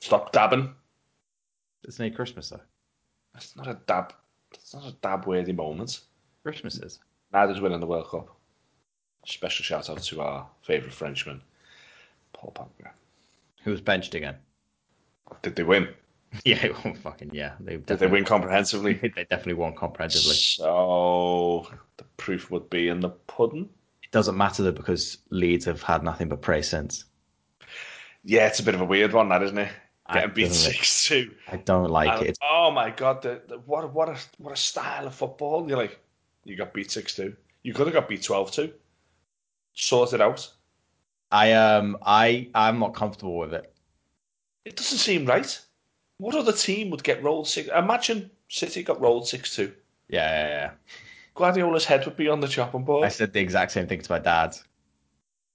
Stop dabbing. It's near Christmas though. That's not a dab. That's not a dab worthy moment. Christmas is. Neither's winning the World Cup. Special shout out to our favourite Frenchman, Paul Pogba. Who was benched again? Did they win? Yeah, well, fucking yeah. They Did they win comprehensively? They definitely won comprehensively. So the proof would be in the pudding. It doesn't matter though because Leeds have had nothing but praise since. Yeah, it's a bit of a weird one, that isn't it? I Getting beat don't- six two. I don't like it. Oh my god, the, the, what what a what a style of football! You're like, you got beat six two. You could have got beat 12-2. Sort it out. I um I I'm not comfortable with it. It doesn't seem right. What other team would get rolled six? Imagine City got rolled six two. Yeah, yeah, yeah. Guardiola's head would be on the chopping board. I said the exact same thing to my dad.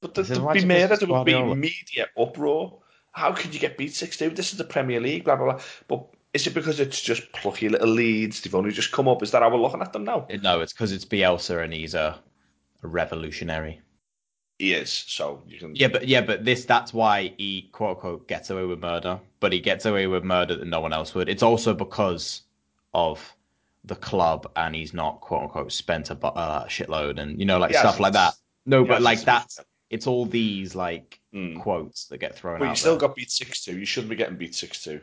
But there I said, would "Why'd be murder, there would be Guardiola?" media uproar. How could you get beat 6 2? This is the Premier League, blah, blah, blah. But is it because it's just plucky little Leeds? They've only just come up. Is that how we're looking at them now? No, it's because it's Bielsa and he's a, a revolutionary. He is. So you can. Yeah, but yeah, but this that's why he quote unquote gets away with murder, but he gets away with murder that no one else would. It's also because of the club and he's not quote unquote spent a bu- uh, shitload and you know like Yes, stuff like that. No, yes, but like that's it's all these like Mm. quotes that get thrown But out. you still there. got beat 6 2. You shouldn't be getting beat 6 2.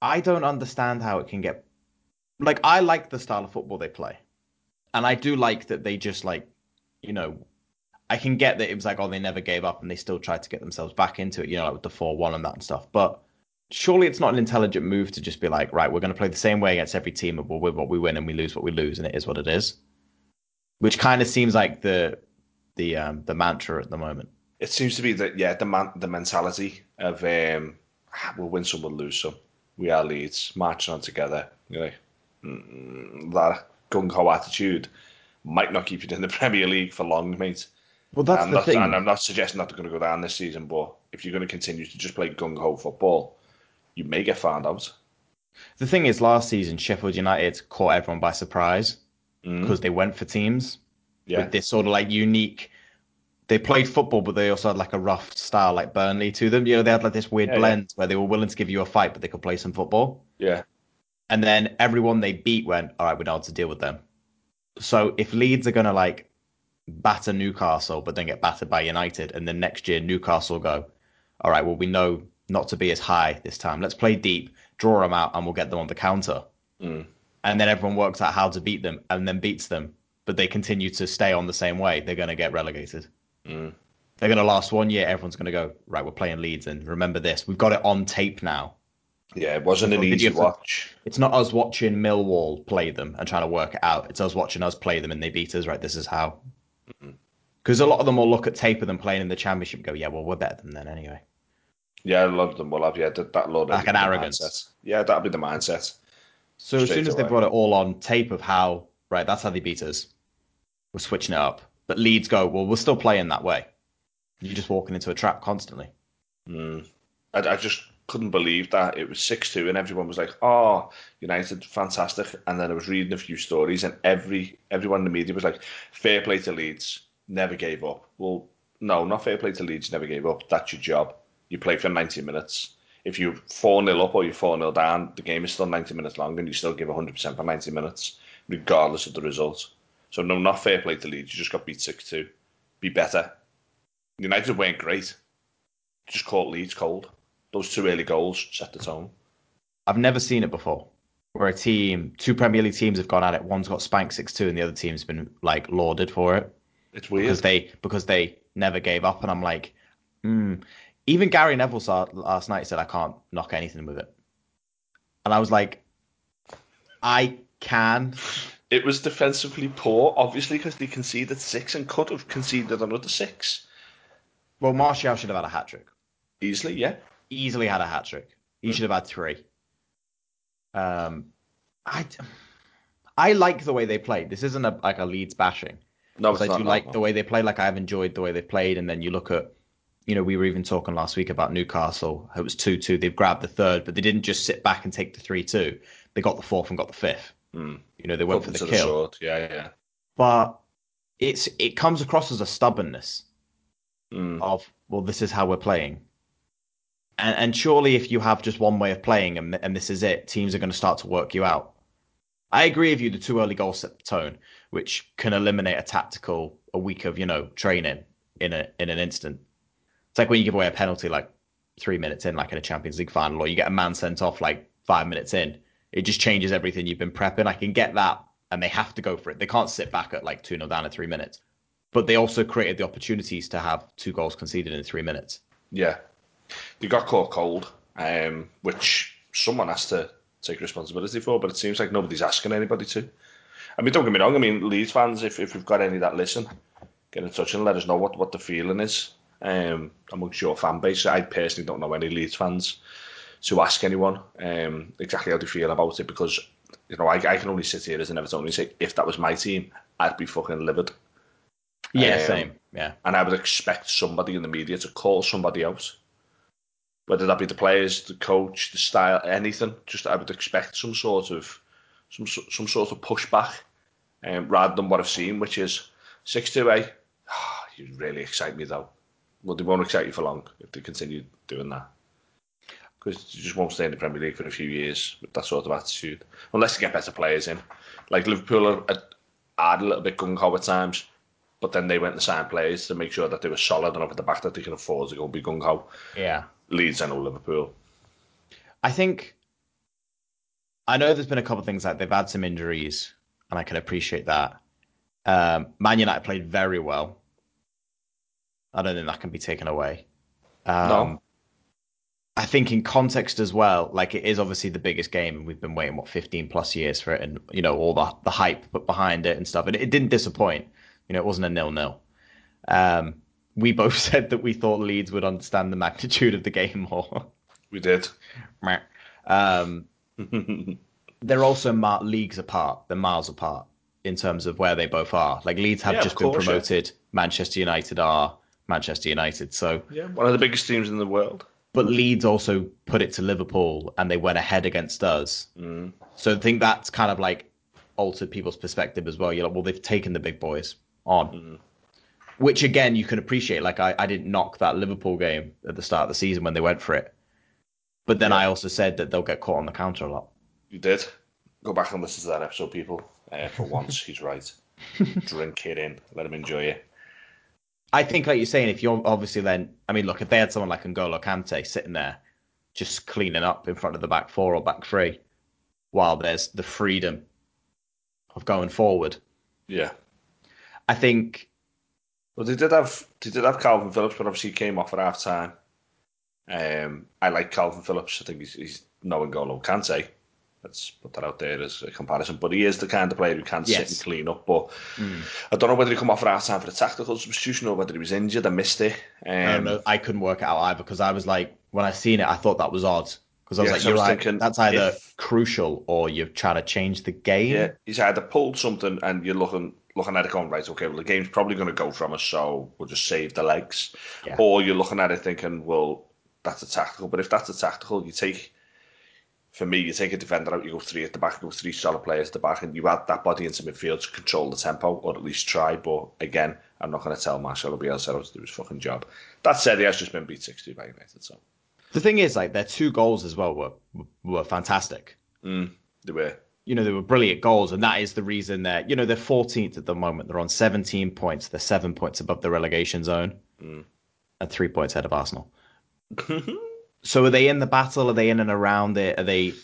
I don't understand how it can get like I like the style of football they play. And I do like that they just like you know I can get that it was like oh they never gave up and they still tried to get themselves back into it, you know, like with the four one and that and stuff. But surely it's not an intelligent move to just be like, right, we're gonna play the same way against every team and we'll win what we win and we lose what we lose and it is what it is. Which kind of seems like the the um the mantra at the moment. It seems to be that, yeah, the man, the mentality of um, "Ah, we'll win some, we'll lose some. We are Leeds, marching on together. You're like, mm, that gung ho attitude might not keep you in the Premier League for long, mate. Well that's I'm the not, thing. And I'm not suggesting that they're going to go down this season, but if you're going to continue to just play gung ho football, you may get found out. The thing is, last season Sheffield United caught everyone by surprise Mm. because they went for teams Yeah, with this sort of like unique. They played football, but they also had like a rough style, like Burnley to them. You know, they had like this weird Yeah, yeah. blend where they were willing to give you a fight, but they could play some football. yeah, And then everyone they beat went, all right, we know how to deal with them. So if Leeds are gonna like batter Newcastle, but then get battered by United, and then next year Newcastle go, all right, well we know not to be as high this time. Let's play deep, draw them out, and we'll get them on the counter. Mm. And then everyone works out how to beat them, and then beats them, but they continue to stay on the same way. They're gonna get relegated. Mm. They're gonna last one year. Everyone's gonna go right. We're playing Leeds, and remember this. We've got it on tape now. yeah. It wasn't an easy to- watch. It's not us watching Millwall play them and trying to work it out. It's us watching us play them and they beat us. Right, this is how. Because a lot of them will look at tape of them playing in the championship and go, "Yeah, well, we're better than them anyway." Yeah, a lot of them will have. Yeah, that, that load Like an arrogance. Mindset. Yeah, that'll be the mindset. So as soon as they brought it all on tape of how, right, that's how they beat us, we're switching it up. But Leeds go, well, we're still playing that way. You're just walking into a trap constantly. Mm. I, I just couldn't believe that it was six two, and everyone was like, "Oh, United, fantastic!" And then I was reading a few stories, and every everyone in the media was like, "Fair play to Leeds, never gave up." Well, no, not fair play to Leeds, never gave up. That's your job. You play for ninety minutes. If you're four 0 up or you're four 0 down, the game is still ninety minutes long, and you still give hundred percent for ninety minutes, regardless of the result. So no, not fair play to Leeds. You just got beat six two. Be better. United weren't great. Just caught Leeds cold. Those two early goals set the tone. I've never seen it before, where a team, two Premier League teams have gone at it. One's got spanked six two, and the other team's been like lauded for it. It's weird. because they because they never gave up. And I'm like, hmm. Even Gary Neville saw last night said I can't knock anything with it, and I was like, I can. It was defensively poor, obviously, because they conceded six and could have conceded another six Well, Martial should have had a hat trick. easily. Yeah, Easily had a hat trick. He should have had three. Um, I I like the way they played. This isn't a, like a Leeds bashing. no, it's I not. do no, like the way they play. Like I've enjoyed the way they played. And then you look at, you know, we were even talking last week about Newcastle. It was two two. They've grabbed the third, but they didn't just sit back and take the three two. They got the fourth and got the fifth. Mm. You know, they went Open for to the the kill. sword. Yeah, yeah. But it's it comes across as a stubbornness Mm. of well, this is how we're playing. And, and surely, if you have just one way of playing and, and this is it, teams are going to start to work you out. I agree with you. The two early goals set the tone, which can eliminate a tactical a week of you know training in a in an instant. It's like when you give away a penalty like three minutes in, like in a Champions League final, or you get a man sent off like five minutes in. It just changes everything you've been prepping. I can get that, and they have to go for it. They can't sit back at like two 0 down in three minutes. But they also created the opportunities to have two goals conceded in three minutes. Yeah, they got caught cold, um, which someone has to take responsibility for, but it seems like nobody's asking anybody to. I mean, don't get me wrong. I mean, Leeds fans, if, if we've got any that listen, get in touch and let us know what, what the feeling is um, amongst your fan base. I personally don't know any Leeds fans to ask anyone um, exactly how they feel about it because, you know, I, I can only sit here as an Evertonian and say, if that was my team, I'd be fucking livid. Yeah, um, same. Yeah. And I would expect somebody in the media to call somebody out whether that be the players, the coach, the style, anything. Just I would expect some sort of some some sort of pushback, um, rather than what I've seen, which is six two eight. Oh, you really excite me though. Well, they won't excite you for long if they continue doing that. Because you just won't stay in the Premier League for a few years with that sort of attitude, unless you get better players in. Like Liverpool are, are, a little bit gung ho at times, but then they went and signed players to make sure that they were solid enough at the back that they can afford to go and be gung ho. Yeah. Leeds and Liverpool. I think I know there's been a couple of things like they've had some injuries, and I can appreciate that. Um, Man United played very well. I don't think that can be taken away. Um, no. I think in context as well, like it is obviously the biggest game, and we've been waiting what 15 plus years for it, and you know all the the hype put behind it and stuff, and it didn't disappoint. You know, it wasn't a nil nil. Um, we both said that we thought Leeds would understand the magnitude of the game more. We did. Um, they're also mar- leagues apart. They're miles apart in terms of where they both are. Like Leeds have yeah, just been promoted. Yeah. Manchester United are Manchester United. So yeah, one of the biggest teams in the world. But Leeds also put it to Liverpool, and they went ahead against us. Mm. So I think that's kind of like altered people's perspective as well. You're like, well, they've taken the big boys on. Mm which again you can appreciate. Like I, I didn't knock that Liverpool game at the start of the season when they went for it, but then yeah. I also said that they'll get caught on the counter a lot. You did. Go back and listen to that episode, people. Uh, for once, he's right. Drink it in. Let him enjoy it. I think, like you're saying, if you're obviously then, I mean, look, if they had someone like N'Golo Kante sitting there, just cleaning up in front of the back four or back three, while there's the freedom of going forward. Yeah. I think well, they did have they did have Kalvin Phillips, but obviously he came off at half time. Um, I like Kalvin Phillips. I think he's, he's no N'Golo Kante. Let's put that out there as a comparison. But he is the kind of player who can yes. sit and clean up. But mm. I don't know whether he come off at half time for the tactical substitution or whether he was injured. I missed it. Um, I don't know. I couldn't work it out either because I was like, when I seen it, I thought that was odd. Because I was yeah, like, so you're was right. Thinking, that's either if, crucial or you're trying to change the game. Yeah, he's either pulled something and you're looking looking at it going right, okay, well the game's probably going to go from us, so we'll just save the legs. Yeah. Or you're looking at it thinking, well, that's a tactical. But if that's a tactical, you take, for me, you take a defender out, you go three at the back, you go three solid players at the back, and you add that body into midfield to control the tempo, or at least try. But again, I'm not going to tell Marcelo Bielsa to do his fucking job. That said, he has just been beat 6 2 by United. So the thing is, like their two goals as well were were fantastic. Mm, they were you know, they were brilliant goals, and that is the reason that you know they're 14th at the moment. They're on 17 points. They're seven points above the relegation zone, mm. and three points ahead of Arsenal. so are they in the battle? Are they in and around it? Are they?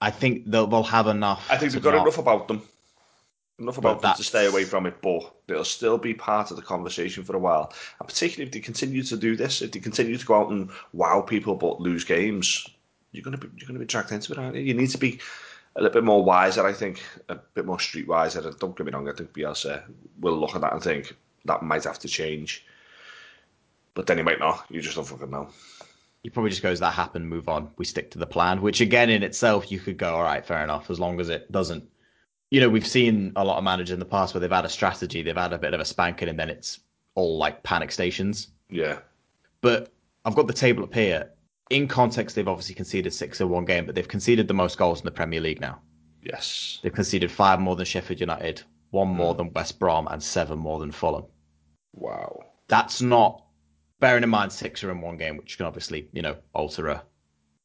I think they'll, they'll have enough. I think they've got not... enough about them. Enough about them to stay away from it, but they'll still be part of the conversation for a while. And particularly if they continue to do this, if they continue to go out and wow people but lose games, you're gonna be you're gonna be dragged into it, aren't you? You need to be a little bit more wiser, I think, a bit more street wiser. And don't get me wrong, I think Bielsa will look at that and think that might have to change. But then he might not. You just don't fucking know. He probably just goes, that happened, move on. We stick to the plan, which again, in itself, you could go, all right, fair enough, as long as it doesn't. You know, we've seen a lot of managers in the past where they've had a strategy, they've had a bit of a spanking, and then it's all like panic stations. Yeah. But I've got the table up here in context, they've obviously conceded six in one game, but they've conceded the most goals in the Premier League now. Yes. They've conceded five more than Sheffield United, one more mm. than West Brom, and seven more than Fulham. Wow. That's not bearing in mind six are in one game, which can obviously you know alter a.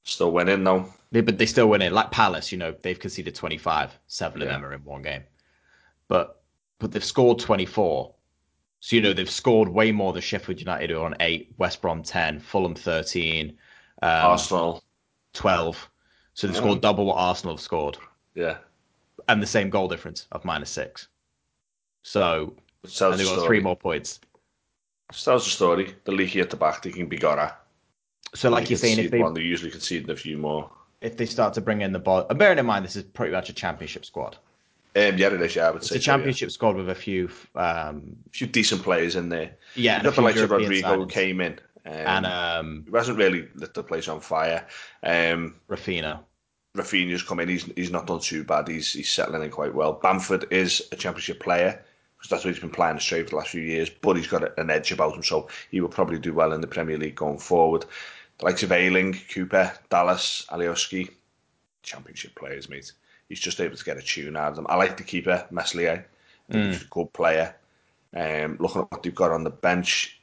Still winning though. They, but they still win it. Like Palace, you know, they've conceded 25. Seven of them are in one game, but but they've scored 24. So you know they've scored way more than Sheffield United who are on eight, West Brom 10, Fulham 13, um, Arsenal. 12. So they've scored double what Arsenal have scored, Yeah. and the same goal difference of minus six. So tells and the they've got three more points. Which tells the story. The leaky at the back, they can be got at. So like you're saying, if they one, they usually conceding a few more. if they start to bring in the ball, and bearing in mind this is pretty much a championship squad. Um, yeah, it is. Yeah, I would say It's say a so, yeah. championship squad with a few, um, A few decent players in there. yeah, You and got a the few likes of Rodrigo who came in. Um, and um, he hasn't really lit the place on fire. Um, Raphinha. Raphinha's come in. He's he's not done too bad. He's he's settling in quite well. Bamford is a championship player because that's what he's been playing straight for the last few years. But he's got an edge about him, so he will probably do well in the Premier League going forward. The likes of Ayling, Cooper, Dallas, Alioski, championship players, mate. He's just able to get a tune out of them. I like the keeper, Meslier. Think he's a good player. Um, looking at what they've got on the bench,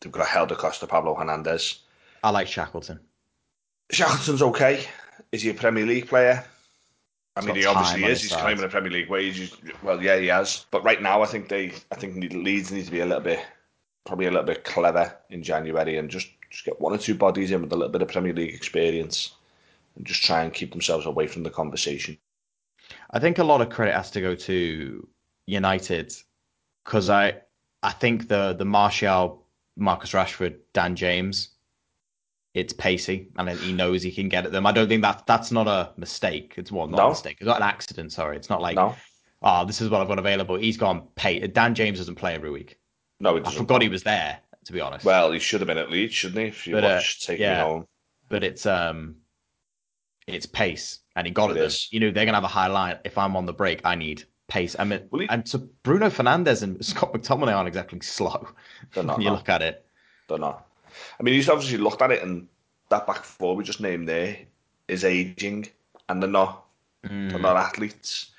they've got a Helder Costa, Pablo Hernandez. I like Shackleton. Shackleton's okay. Is he a Premier League player? I mean, he obviously is. He's side. claiming a Premier League wage. He's- Well, yeah, he has. But right now, I think they, I think Leeds need to be a little bit, probably a little bit clever in January and just just get one or two bodies in with a little bit of Premier League experience, and just try and keep themselves away from the conversation. I think a lot of credit has to go to United because I I think the the Martial, Marcus Rashford, Dan James, it's pacey and he knows he can get at them. I don't think that that's not a mistake. It's well, not a mistake. It's not an accident. Sorry, it's not like No, oh, this is what I've got available. He's gone pay. Dan James doesn't play every week. no, he I forgot he was there. To be honest, Well, he should have been at Leeds, shouldn't he? If you But, uh, watched Take Me. Home. but it's um, it's pace, and he got It at them. You know, they're gonna have a high line. If I'm on the break, I need pace. I mean, he- and so Bruno Fernandes and Scott McTominay aren't exactly slow. They're not, when you no. look at it. They're not. I mean, he's obviously looked at it, and that back four we just named there is aging, and they're not Mm. they're not athletes.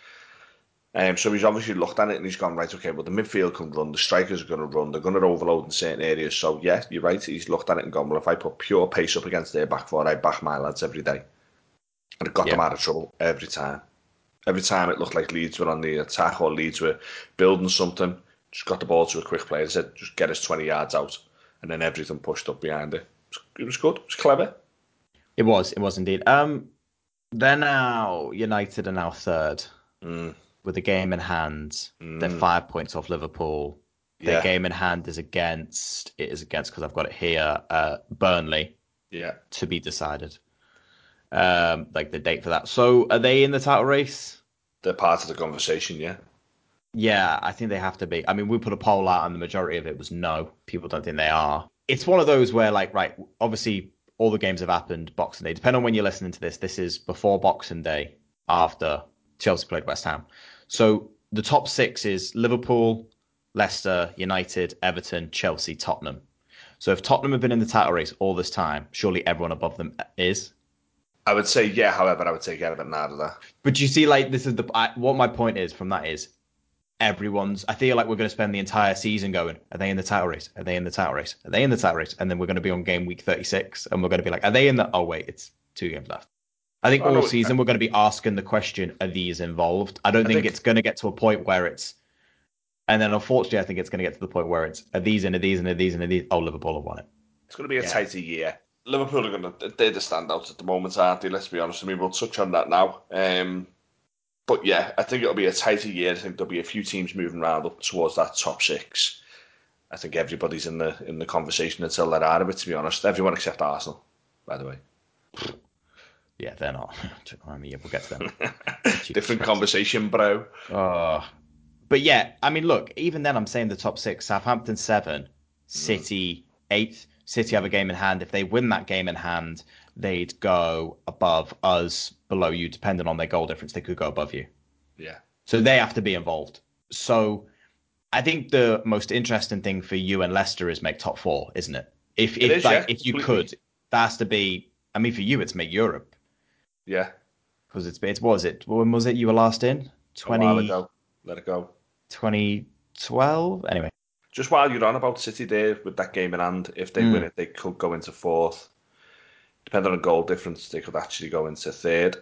Um, so he's obviously looked at it and he's gone right. Okay, well the midfield can run, the strikers are going to run, they're going to overload in certain areas. So yeah, you're right. He's looked at it and gone, well, if I put pure pace up against their back four, I back my lads every day, and it got them out of trouble every time. Every time it looked like Leeds were on the attack or Leeds were building something, just got the ball to a quick player and said, just get us 20 yards out, and then everything pushed up behind it. It was, good. It was clever. It was, it was indeed. Um, they're now United are now third Mm, with a game in hand. They're Mm. five points off Liverpool. Their yeah, game in hand is against it is against because I've got it here. Uh, Burnley yeah. to be decided. Um, like the date for that. So are they in the title race? They're part of the conversation, yeah. Yeah, I think they have to be. I mean, we put a poll out, and the majority of it was no. People don't think they are. It's one of those where, like, right, obviously, all the games have happened Boxing Day. Depending on when you're listening to this, this is before Boxing Day, after Chelsea played West Ham. So the top six is Liverpool, Leicester, United, Everton, Chelsea, Tottenham. So if Tottenham have been in the title race all this time, surely everyone above them is. I would say yeah. However, I would take Everton out of that. But you see, like this is the I, what my point is from that is everyone's. I feel like we're going to spend the entire season going, are they in the title race? Are they in the title race? Are they in the title race? And then we're going to be on game week 36, and we're going to be like, are they in the? Oh wait, it's two games left. I think Oh, all no, season we're going to be asking the question, are these involved? I don't I think, think- it's going to get to a point where it's. And then unfortunately, I think it's going to get to the point where it's are these in, are these in, are these in, are these? Oh, Liverpool have won it. It's going to be a Yeah. tighter year. Liverpool are going to they're the standouts at the moment, aren't they? Let's be honest. I mean, we'll touch on that now. Um, but yeah, I think it'll be a tighter year. I think there'll be a few teams moving around up towards that top six. I think everybody's in the in the conversation until they're out of it. To be honest, everyone except Arsenal, by the way. Yeah, they're not. I mean, yeah, we'll get to them. Different conversation, bro. Oh. But yeah, I mean, look, even then, I'm saying the top six Southampton seven, hmm. City eighth. City have a game in hand. If they win that game in hand, they'd go above us, below you, depending on their goal difference. They could go above you. Yeah, So they have to be involved. So I think the most interesting thing for you and Leicester is make top four, isn't it? If if is, like yeah, if you could, that has to be. I mean, for you, it's make Europe yeah. because it's it's was it? When was it you were last in? A while 20, ago, let it go. 2012? Anyway. just while you're on about City there with that game in hand, if they Mm. win it, they could go into fourth. Depending on goal difference, they could actually go into third.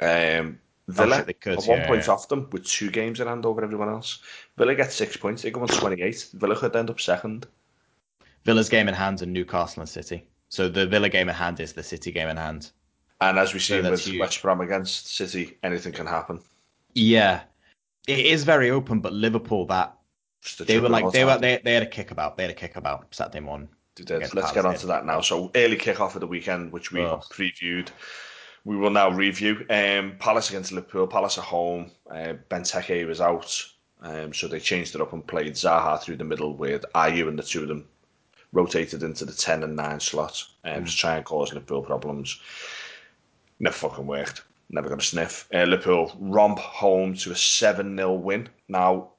Um, Villa they could, are one yeah, point off them with two games in hand over everyone else. Villa get six points. They go on 28. Villa could end up second. Villa's game in hand and Newcastle and City. So the Villa game in hand is the City game in hand. And as we've see with huge. West Brom against City, anything can happen. Yeah, it is very open, but Liverpool that they were like they were they, they had a kick about they had a kick about Saturday morning. Did. Let's Palace, get on to that now. So early kick-off of the weekend, which we Oh. previewed. We will now review. Um, Palace against Liverpool. Palace at home. Uh, Benteke was out, um, so they changed it up and played Zaha through the middle with Ayew and the two of them rotated into the 10 and 9 slot um, to try and cause Liverpool problems. Never fucking worked. Never going to sniff. Uh, Liverpool romp home to a 7 0 win. Now,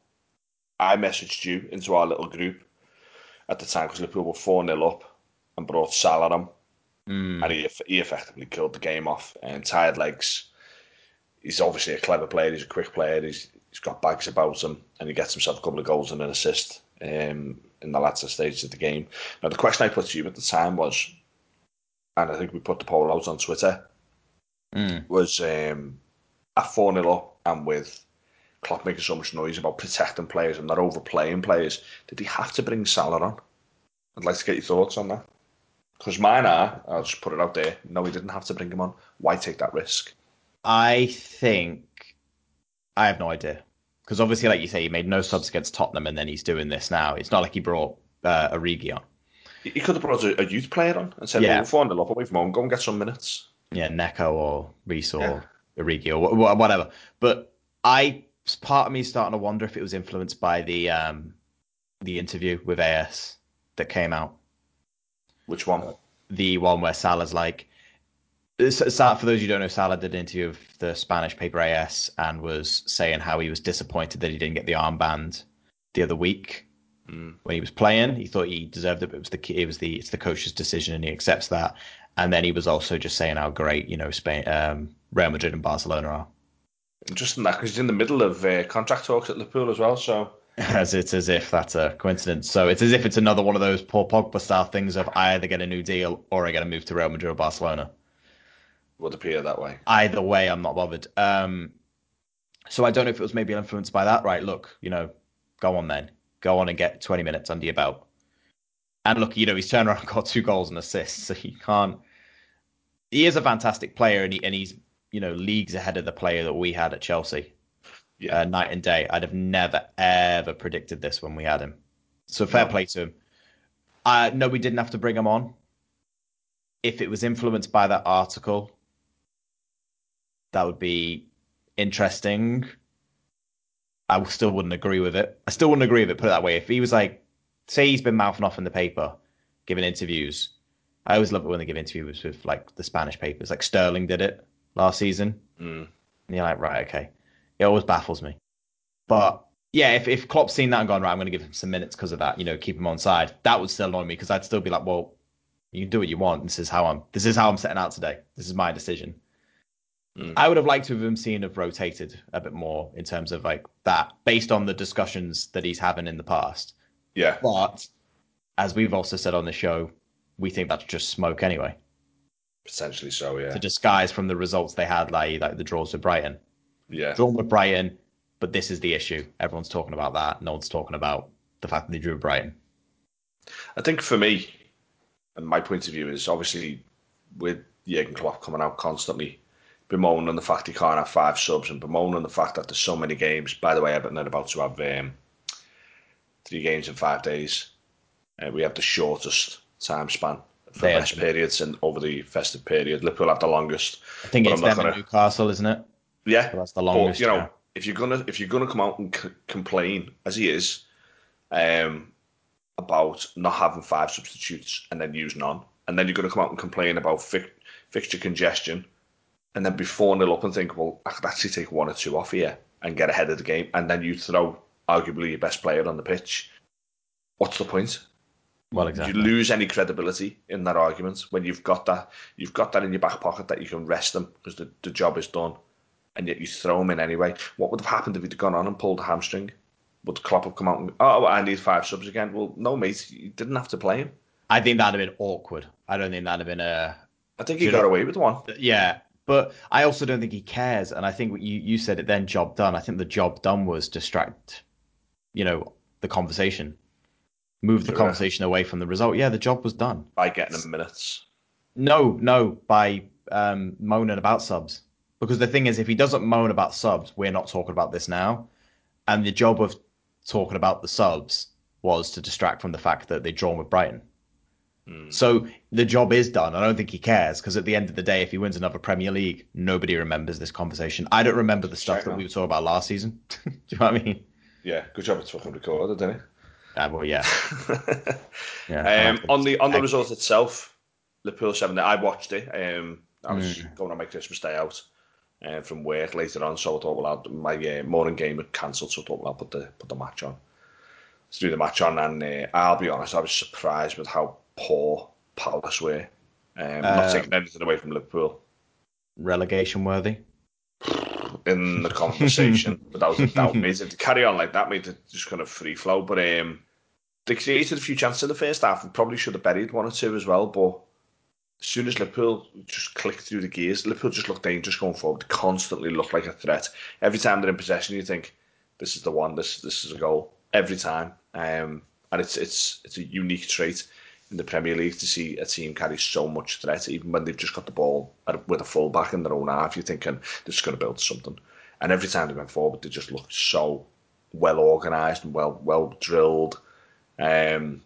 I messaged you into our little group at the time because Liverpool were 4 0 up and brought Salah on. Mm. And he, he effectively killed the game off. And tired legs. He's obviously a clever player. He's a quick player. He's he's got bags about him, and he gets himself a couple of goals and an assist um, in the latter stages of the game. Now, the question I put to you at the time was, and I think we put the poll out on Twitter, Mm. was um, at 4 0 up and with Klopp making so much noise about protecting players and not overplaying players, did he have to bring Salah on? I'd like to get your thoughts on that. Because mine are, I'll just put it out there, no, he didn't have to bring him on. Why take that risk? I think I have no idea because obviously, like you say, he made no subs against Tottenham, and then he's doing this now. It's not like he brought uh, Origi on. He could have brought a, a youth player on and said, Yeah. well, we're 4 0 up away from home, go and get some minutes. Yeah, Neco or Rhys or Yeah. Origi or wh- wh- whatever. But I, part of me starting to wonder if it was influenced by the um the interview with AS that came out. Which one? the one where Salah's like, Salah, for those who don't know, Salah did an interview with the Spanish paper AS and was saying how he was disappointed that he didn't get the armband the other week Mm. when he was playing. He thought he deserved it, but it was the it was the it's the coach's decision, and he accepts that. And then he was also just saying how great you know Spain, um, Real Madrid, and Barcelona are. Interesting that, because he's in the middle of uh, contract talks at Liverpool as well, so. As it's as if that's a coincidence. So it's as if it's another one of those Paul Pogba style things of I either get a new deal or I get to move to Real Madrid or Barcelona. Would appear that way. either way, I'm not bothered. Um, so I don't know if it was maybe influenced by that. Right, look, you know, go on then, go on and get 20 minutes under your belt. And look, you know, he's turned around and got two goals and assists, so he can't. He is a fantastic player, and he and he's you know leagues ahead of the player that we had at Chelsea. Yeah. Uh, night and day. I'd have never ever predicted this when we had him. So fair play to him. Uh, no, we didn't have to bring him on. If it was influenced by that article, that would be interesting. I still wouldn't agree with it. I still wouldn't agree with it. Put it that way. If he was like, say, he's been mouthing off in the paper, giving interviews. I always love it when they give interviews with like the Spanish papers. Like Sterling did it last season. Mm. And you're like, right, okay. It always baffles me. But yeah, if, if Klopp's seen that and gone, right, I'm going to give him some minutes because of that, you know, keep him on side, that would still annoy me because I'd still be like, well, you can do what you want. This is how I'm, this is how I'm setting out today. This is my decision. Mm. I would have liked to have him seen have rotated a bit more in terms of like that, based on the discussions that he's having in the past. Yeah. But as we've also said on the show, we think that's just smoke anyway Potentially so, yeah. to disguise from the results they had, like like the draws with Brighton. Yeah. Drawn with Brighton, but this is the issue. Everyone's talking about that. No one's talking about the fact that they drew Brighton. I think for me, and my point of view is obviously with Jurgen Klopp coming out constantly bemoaning the fact he can't have five subs and bemoaning the fact that there's so many games. By the way, Everton are about to have um, three games in five days. Uh, we have the shortest time span for They rest periods and over the festive period. Liverpool have the longest. I think it's them gonna- Newcastle, isn't it? Yeah, So that's the but longest. you know, if you're gonna if you're gonna come out and c- complain as he is, um, about not having five substitutes and then use none, and then you're gonna come out and complain about fi- fixture congestion, and then be four nil up and think, well, I could actually take one or two off here and get ahead of the game, and then you throw arguably your best player on the pitch. What's the point? Well, exactly. You lose any credibility in that argument when you've got that you've got that in your back pocket that you can rest them because the, the job is done, and yet you throw him in anyway. What would have happened if he'd gone on and pulled a hamstring? would Klopp have come out and oh, I need five subs again? Well, no, mate, you didn't have to play him. I think that'd have been awkward. I don't think that'd have been a. I think he got know, away with one. Yeah, but I also don't think he cares. And I think you you said it then, job done. I think the job done was distract, you know, the conversation, move the conversation away from the result. Yeah, the job was done by getting him minutes. No, no, by um, moaning about subs. Because the thing is, if he doesn't moan about subs, we're not talking about this now. And the job of talking about the subs was to distract from the fact that they'd drawn with Brighton. Mm. So the job is done. I don't think he cares because at the end of the day, if he wins another Premier League, nobody remembers this conversation. I don't remember the stuff that we were talking about last season. Do you know what I mean? Yeah, good job it's fucking recorded, didn't it? Uh, well, yeah. yeah um, on the on the result itself, Liverpool seven. I watched it. Um, I was mm. going on my Christmas day out uh, from work later on, so I thought, well, I'll, my uh, morning game had cancelled, so I thought, well, I'll put the put the match on. Let's do the match on, and uh, I'll be honest, I was surprised with how poor Palace were. Um, not taking anything away from Liverpool. Relegation worthy. In the conversation, without a doubt, mate. To carry on like that, made it just kind of free flow. But um, they created a few chances in the first half and probably should have buried one or two as well. But as soon as Liverpool just clicked through the gears, Liverpool just looked dangerous going forward. Constantly looked like a threat. Every time they're in possession, you think this is the one. This this is a goal every time. Um, and it's it's it's a unique trait in the Premier League to see a team carry so much threat, even when they've just got the ball with a full back in their own half. You're thinking they're just going to build something. And every time they went forward, they just looked so well organised and well well drilled. Um,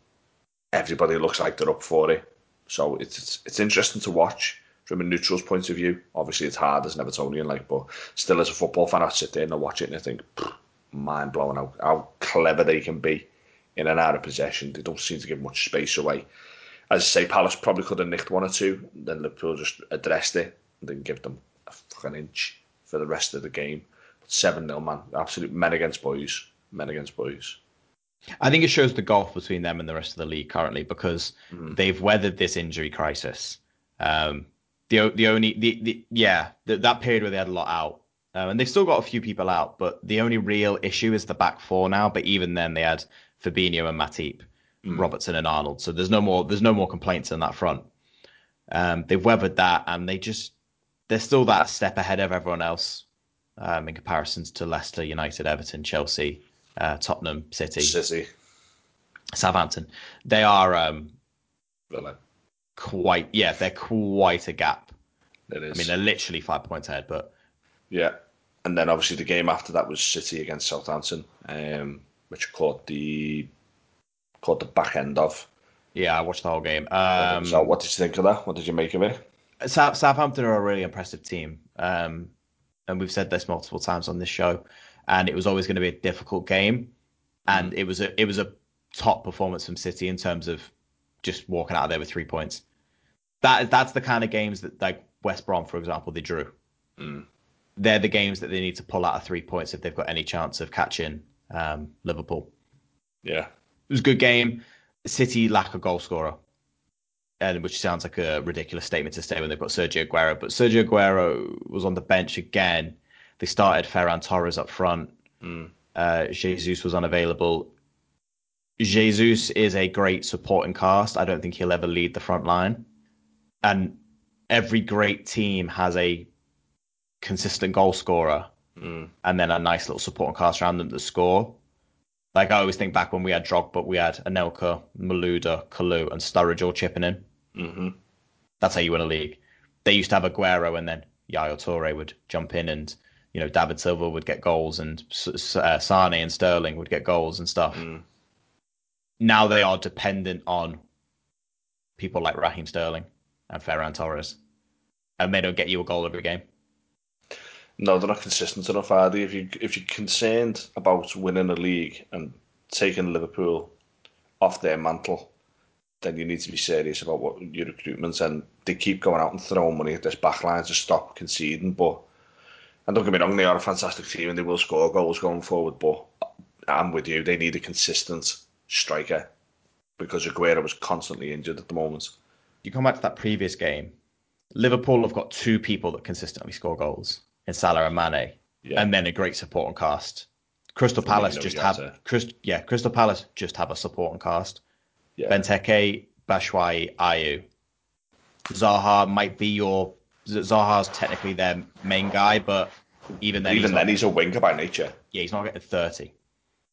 everybody looks like they're up for it. So it's, it's it's interesting to watch from a neutral's point of view. Obviously, it's hard as an Evertonian, like, but still as a football fan, I sit there and I watch it and I think, mind blowing how, how clever they can be in and out of possession. They don't seem to give much space away. As I say, Palace probably could have nicked one or two. Then Liverpool just addressed it and didn't give them a fucking inch for the rest of the game. Seven 0 man, absolute men against boys, men against boys. I think it shows the gulf between them and the rest of the league currently because mm. they've weathered this injury crisis. Um, the the only the, the yeah the, that period where they had a lot out, um, and they've still got a few people out, but the only real issue is the back four now. But even then, they had Fabinho and Matip, mm. Robertson and Arnold. So there's no more there's no more complaints on that front. Um, they've weathered that, and they just they're still that step ahead of everyone else um, in comparisons to Leicester, United, Everton, Chelsea, uh, Tottenham, City, City, Southampton. They are um, quite yeah, they're quite a gap. It is. I mean, they're literally five points ahead, but yeah. And then obviously the game after that was City against Southampton, um, which caught the caught the back end of. Yeah, I watched the whole game. Um, so, what did you think of that? What did you make of it? South, Southampton are a really impressive team, um, and we've said this multiple times on this show and it was always going to be a difficult game. And it was a it was a top performance from City in terms of just walking out of there with three points. That that's the kind of games that like West Brom, for example, they drew. Mm. They're the games that they need to pull out of three points if they've got any chance of catching um, Liverpool. Yeah, it was a good game. City lack a goal scorer, and which sounds like a ridiculous statement to say when they've got Sergio Aguero. But Sergio Aguero was on the bench again they started Ferran Torres up front. Mm. Uh, Jesus was unavailable. Jesus is a great supporting cast. I don't think he'll ever lead the front line. And every great team has a consistent goal scorer mm. and then a nice little supporting cast around them to score. Like I always think back when we had Drogba, we had Anelka, Malouda, Kalou, and Sturridge all chipping in. Mm-hmm. That's how you win a league. They used to have Aguero, and then Yaya Toure would jump in and you know David Silva would get goals and uh, Sane and Sterling would get goals and stuff. Mm. Now they are dependent on people like Raheem Sterling and Ferran Torres, and they don't get you a goal every game. No, they're not consistent enough, are they? If you if you're concerned about winning a league and taking Liverpool off their mantle, then you need to be serious about what your recruitment. And they keep going out and throwing money at this backline to stop conceding, but and don't get me wrong, they are a fantastic team and they will score goals going forward. But I'm with you; they need a consistent striker because Aguero was constantly injured at the moment. You come back to that previous game. Liverpool have got two people that consistently score goals in Salah and Mane, yeah. and then a great supporting cast. Crystal Palace just have Crystal, yeah, Crystal Palace just have a supporting cast. Yeah. Benteke, Batshuayi, Ayew. Zaha might be your Zaha's technically their main guy, but even then, Even he's then, not, he's a winger by nature. yeah, he's not getting thirty.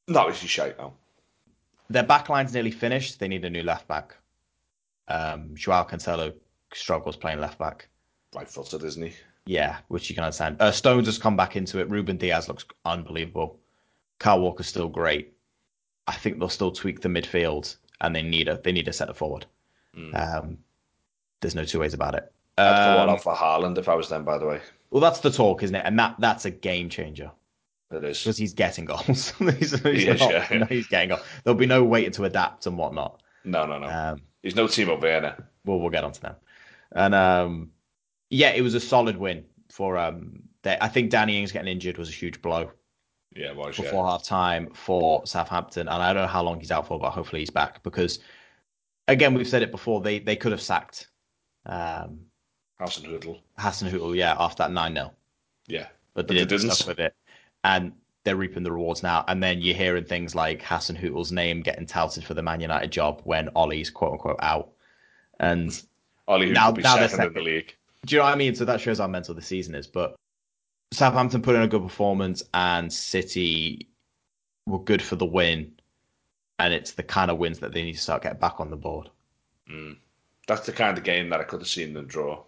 No, he's shite now. Their back line's nearly finished. They need a new left back. Um, Joao Cancelo struggles playing left back. Right footed, isn't he? Yeah, which you can understand. Uh, Stones has come back into it. Ruben Dias looks unbelievable. Kyle Walker's still great. I think they'll still tweak the midfield, and they need a they need a centre forward. Um, there's no two ways about it. I'd go all out for Haaland if I was them, by the way. well, that's the talk, isn't it? And that that's a game changer It is. because he's getting goals. he's, he's He is, not- yeah. no, he's getting goals. There'll be no waiting to adapt and whatnot. No, no, no. Um, he's no Timo Werner. well, we'll get onto them. And um, yeah, it was a solid win for um. They, I think Danny Ings getting injured was a huge blow Yeah, was, before yeah. half time for Southampton, and I don't know how long he's out for, but hopefully he's back because, again, we've said it before. They they could have sacked um, Hasenhüttl. Hassan Hootel, yeah, after that nine 0 Yeah. but But they they didn't didn't. with it, and they're reaping the rewards now. And then you're hearing things like Hasenhüttl's name getting touted for the Man United job when Ollie's quote unquote out, and Ollie, Now- now they're second in the league. Do you know what I mean? So that shows how mental the season is. But Southampton put in a good performance, and City were good for the win. And it's the kind of wins that they need to start getting back on the board. Mm. That's the kind of game that I could have seen them draw.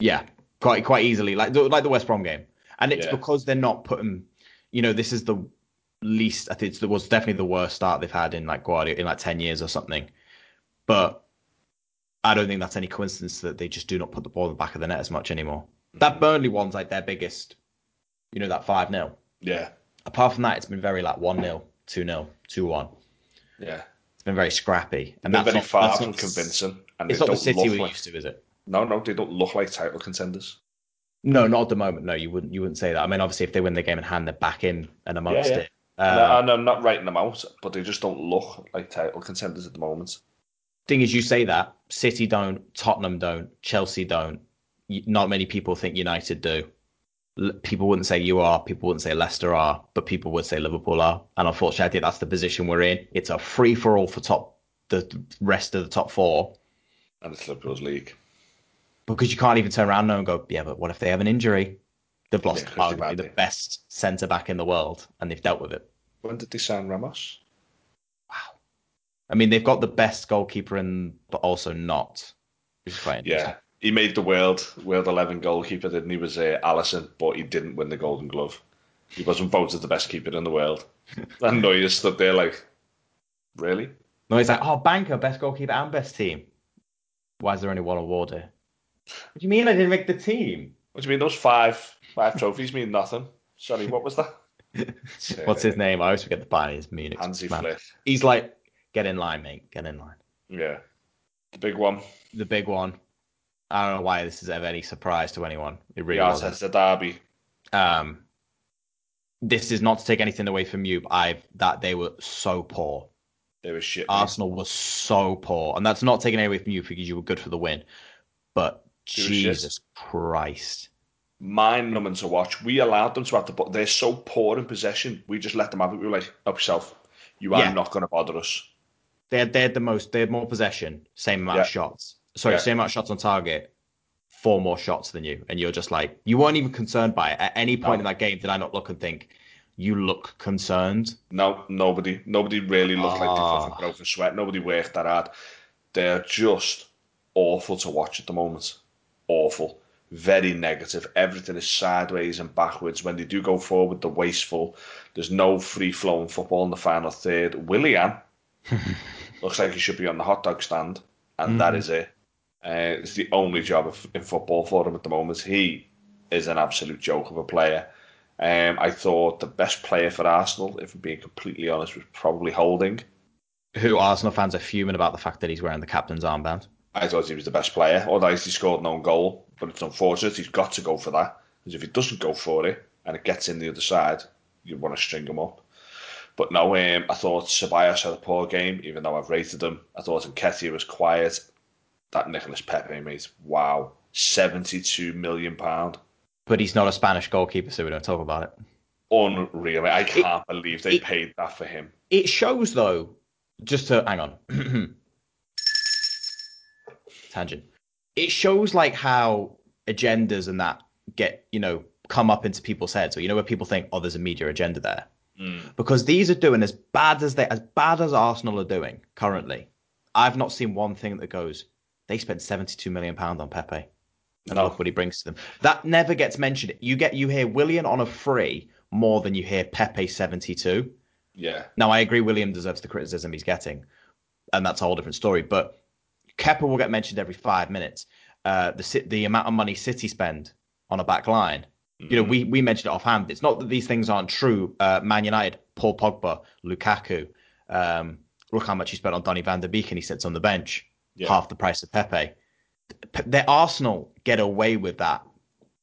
Yeah, quite quite easily, like the, like the West Brom game. And it's Yeah. because they're not putting, you know, this is the least. I think it was definitely the worst start they've had in like Guardiola in like ten years or something. But I don't think that's any coincidence that they just do not put the ball in the back of the net as much anymore. That mm. Burnley one's like their biggest, you know, that five 0 Yeah, Apart from that, it's been very like one 0 two 0 two one. yeah. It's been very scrappy, and that's very not, far that's from not- convincing, and It's not the City we're used to, is it? No, no, they don't look like title contenders. No, not at the moment. No, you wouldn't. You wouldn't say that. I mean, obviously, if they win the game in hand, they're back in and amongst Yeah, yeah. it. And Uh, and I'm not writing them out, but they just don't look like title contenders at the moment. thing is, you say that City don't, Tottenham don't, Chelsea don't. Not many people think United do. People wouldn't say you are. People wouldn't say Leicester are, but people would say Liverpool are. And unfortunately, I think that's the position we're in. It's a free for all for top the rest of the top four And it's Liverpool's league. Because you can't even turn around now and go, yeah, but what if they have an injury? They've lost Yeah, arguably the best centre back in the world, and they've dealt with it. When did they sign Ramos? Wow. I mean, they've got the best goalkeeper in, but also not. Which is quite interesting. Yeah, he made the world world eleven goalkeeper, didn't he? Was uh, Alisson, but he didn't win the Golden Glove. He wasn't voted the best keeper in the world. and Neuer stood there like, really? No, he's like, oh, banker, best goalkeeper and best team. Why is there only one award here? What do you mean I didn't make the team? What do you mean? Those five five trophies mean nothing. Sorry, what was that? What's his name? I always forget the Bayern. He's Munich. Hansi man. Flick. He's like, get in line, mate. Get in line. Yeah, the big one. The big one. I don't know why this is ever any surprise to anyone. It The really wasn't. Arteta derby. Um, this is not to take anything away from you, but I've that they were so poor. They were shit. mate. Arsenal was so poor, and that's not taking away from you because you were good for the win. But They were shit. Jesus Christ, mind numbing to watch. We allowed them to have the ball. They're so poor in possession. We just let them have it. We were like, help yourself. You are Yeah. not going to bother us. they had they had the most. They had more possession, same amount of shots. Sorry, Yeah. same amount of shots on target, four more shots than you, and you're just like you weren't even concerned by it at any point No. in that game. Did I not look and think you look concerned? No, nobody, nobody really looked like they Ah. broke a sweat. Nobody worked that hard. They're just awful to watch at the moment. Awful, very negative. Everything is sideways and backwards. When they do go forward, they're wasteful. There's no free flowing football in the final third. Willian looks like he should be on the hot dog stand, and that is it. Uh, it's the only job of, in football for him at the moment. He is an absolute joke of a player. Um, I thought the best player for Arsenal, if I'm being completely honest, was probably Holding. Who Arsenal fans are fuming about the fact that he's wearing the captain's armband. I thought he was the best player, although he scored no goal. But it's unfortunate he's got to go for that because if he doesn't go for it and it gets in the other side, you want to string him up. But no, um, I thought Ceballos had a poor game, even though I've rated him. I thought Nketiah was quiet. That Nicolas Pepe, mate, wow, seventy-two million pound. But he's not a Spanish goalkeeper, so we don't talk about it. unreal. I can't it, believe they it, paid that for him. It shows though. Just to hang on. Tangent. It shows like how agendas and that get you know come up into people's heads. So you know where people think, oh, there's a media agenda there. Mm. Because these are doing as bad as they as bad as Arsenal are doing currently. I've not seen one thing that goes. They spent 72 million pound on Pepe, and no. look what he brings to them. That never gets mentioned. You get you hear Willian on a free more than you hear Pepe 72. Yeah. Now I agree, Willian deserves the criticism he's getting, and that's a whole different story. But Kepa will get mentioned every five minutes. Uh, the the amount of money City spend on a back line. Mm-hmm. You know, mm-hmm. we we mentioned it offhand. It's not that these things aren't true. Uh, Man United, Paul Pogba, Lukaku. Um, look how much he spent on Donny van der Beek and he sits on the bench, yeah. half the price of Pepe. Their Arsenal get away with that.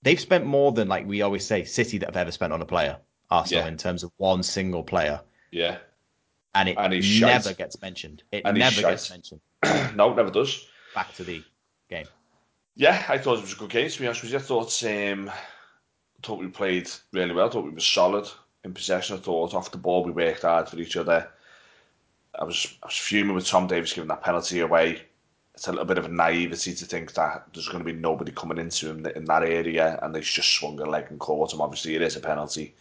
They've spent more than, like we always say, City that have ever spent on a player. Arsenal yeah. in terms of one single player. Yeah. And it and never shite. gets mentioned. It and never gets mentioned. no, never does. Back to the game. Yeah, I thought it was a good game. To be honest with you, I thought um, thought we played really well. I thought we were solid in possession. I thought off the ball we worked hard for each other. I was I was fuming with Tom Davies giving that penalty away. It's a little bit of a naivety to think that there's going to be nobody coming into him in that area, and they just swung a leg and caught him. Obviously, it is a penalty.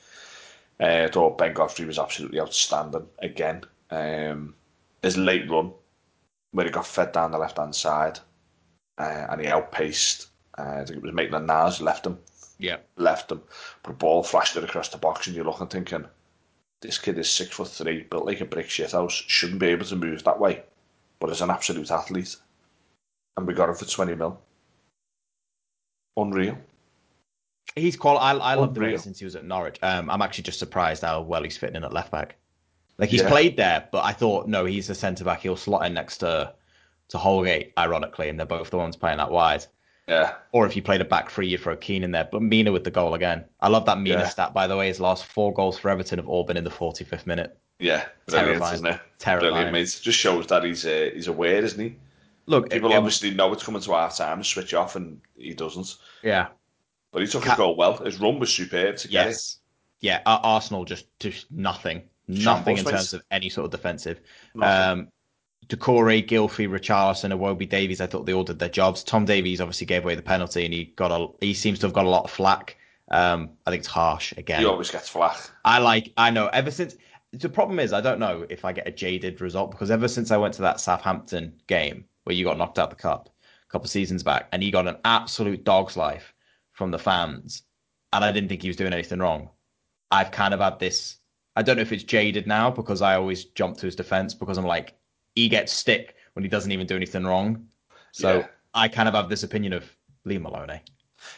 Uh, I thought Ben Godfrey was absolutely outstanding again. Um, his late run, where he got fed down the left hand side, uh, and he outpaced. Uh, I think it was Maitland Niles left him. Yeah, left him. But a ball flashed it across the box, and you're looking thinking, this kid is six foot three, built like a brick shit house, shouldn't be able to move that way, but is an absolute athlete. And we got him for 20 mil. Unreal. He's qual. I, I love the way since he was at Norwich. Um, I'm actually just surprised how well he's fitting in at left back. Like he's yeah. played there, but I thought no, he's a centre back. He'll slot in next to to Holgate, ironically, and they're both the ones playing that wide. Yeah. Or if you played a back three, you throw Keane in there. But Mina with the goal again. I love that Mina yeah. stat, by the way. His last four goals for Everton have all been in the 45th minute. Yeah, brilliant, Terrifying. isn't it? Terrifying. Brilliant, mate. Just shows that he's uh, he's aware, isn't he? Look, people it, obviously know it's coming to half time to switch off, and he doesn't. Yeah, but he took Ca- goal well. His run was superb to get yes. it. Yeah, Arsenal just just nothing, nothing in terms of any sort of defensive. Um, Doucouré, Gylfi, Richarlison, Iwobi Davies, I thought they all did their jobs. Tom Davies obviously gave away the penalty, and he got a he seems to have got a lot of flack. Um, I think it's harsh again. He always gets flack. I like. I know. Ever since the problem is, I don't know if I get a jaded result because ever since I went to that Southampton game where you got knocked out the cup a couple of seasons back, and he got an absolute dog's life from the fans, and I didn't think he was doing anything wrong. I've kind of had this. I don't know if it's jaded now because I always jump to his defense because I'm like, he gets stick when he doesn't even do anything wrong. So yeah. I kind of have this opinion of Lee Maloney.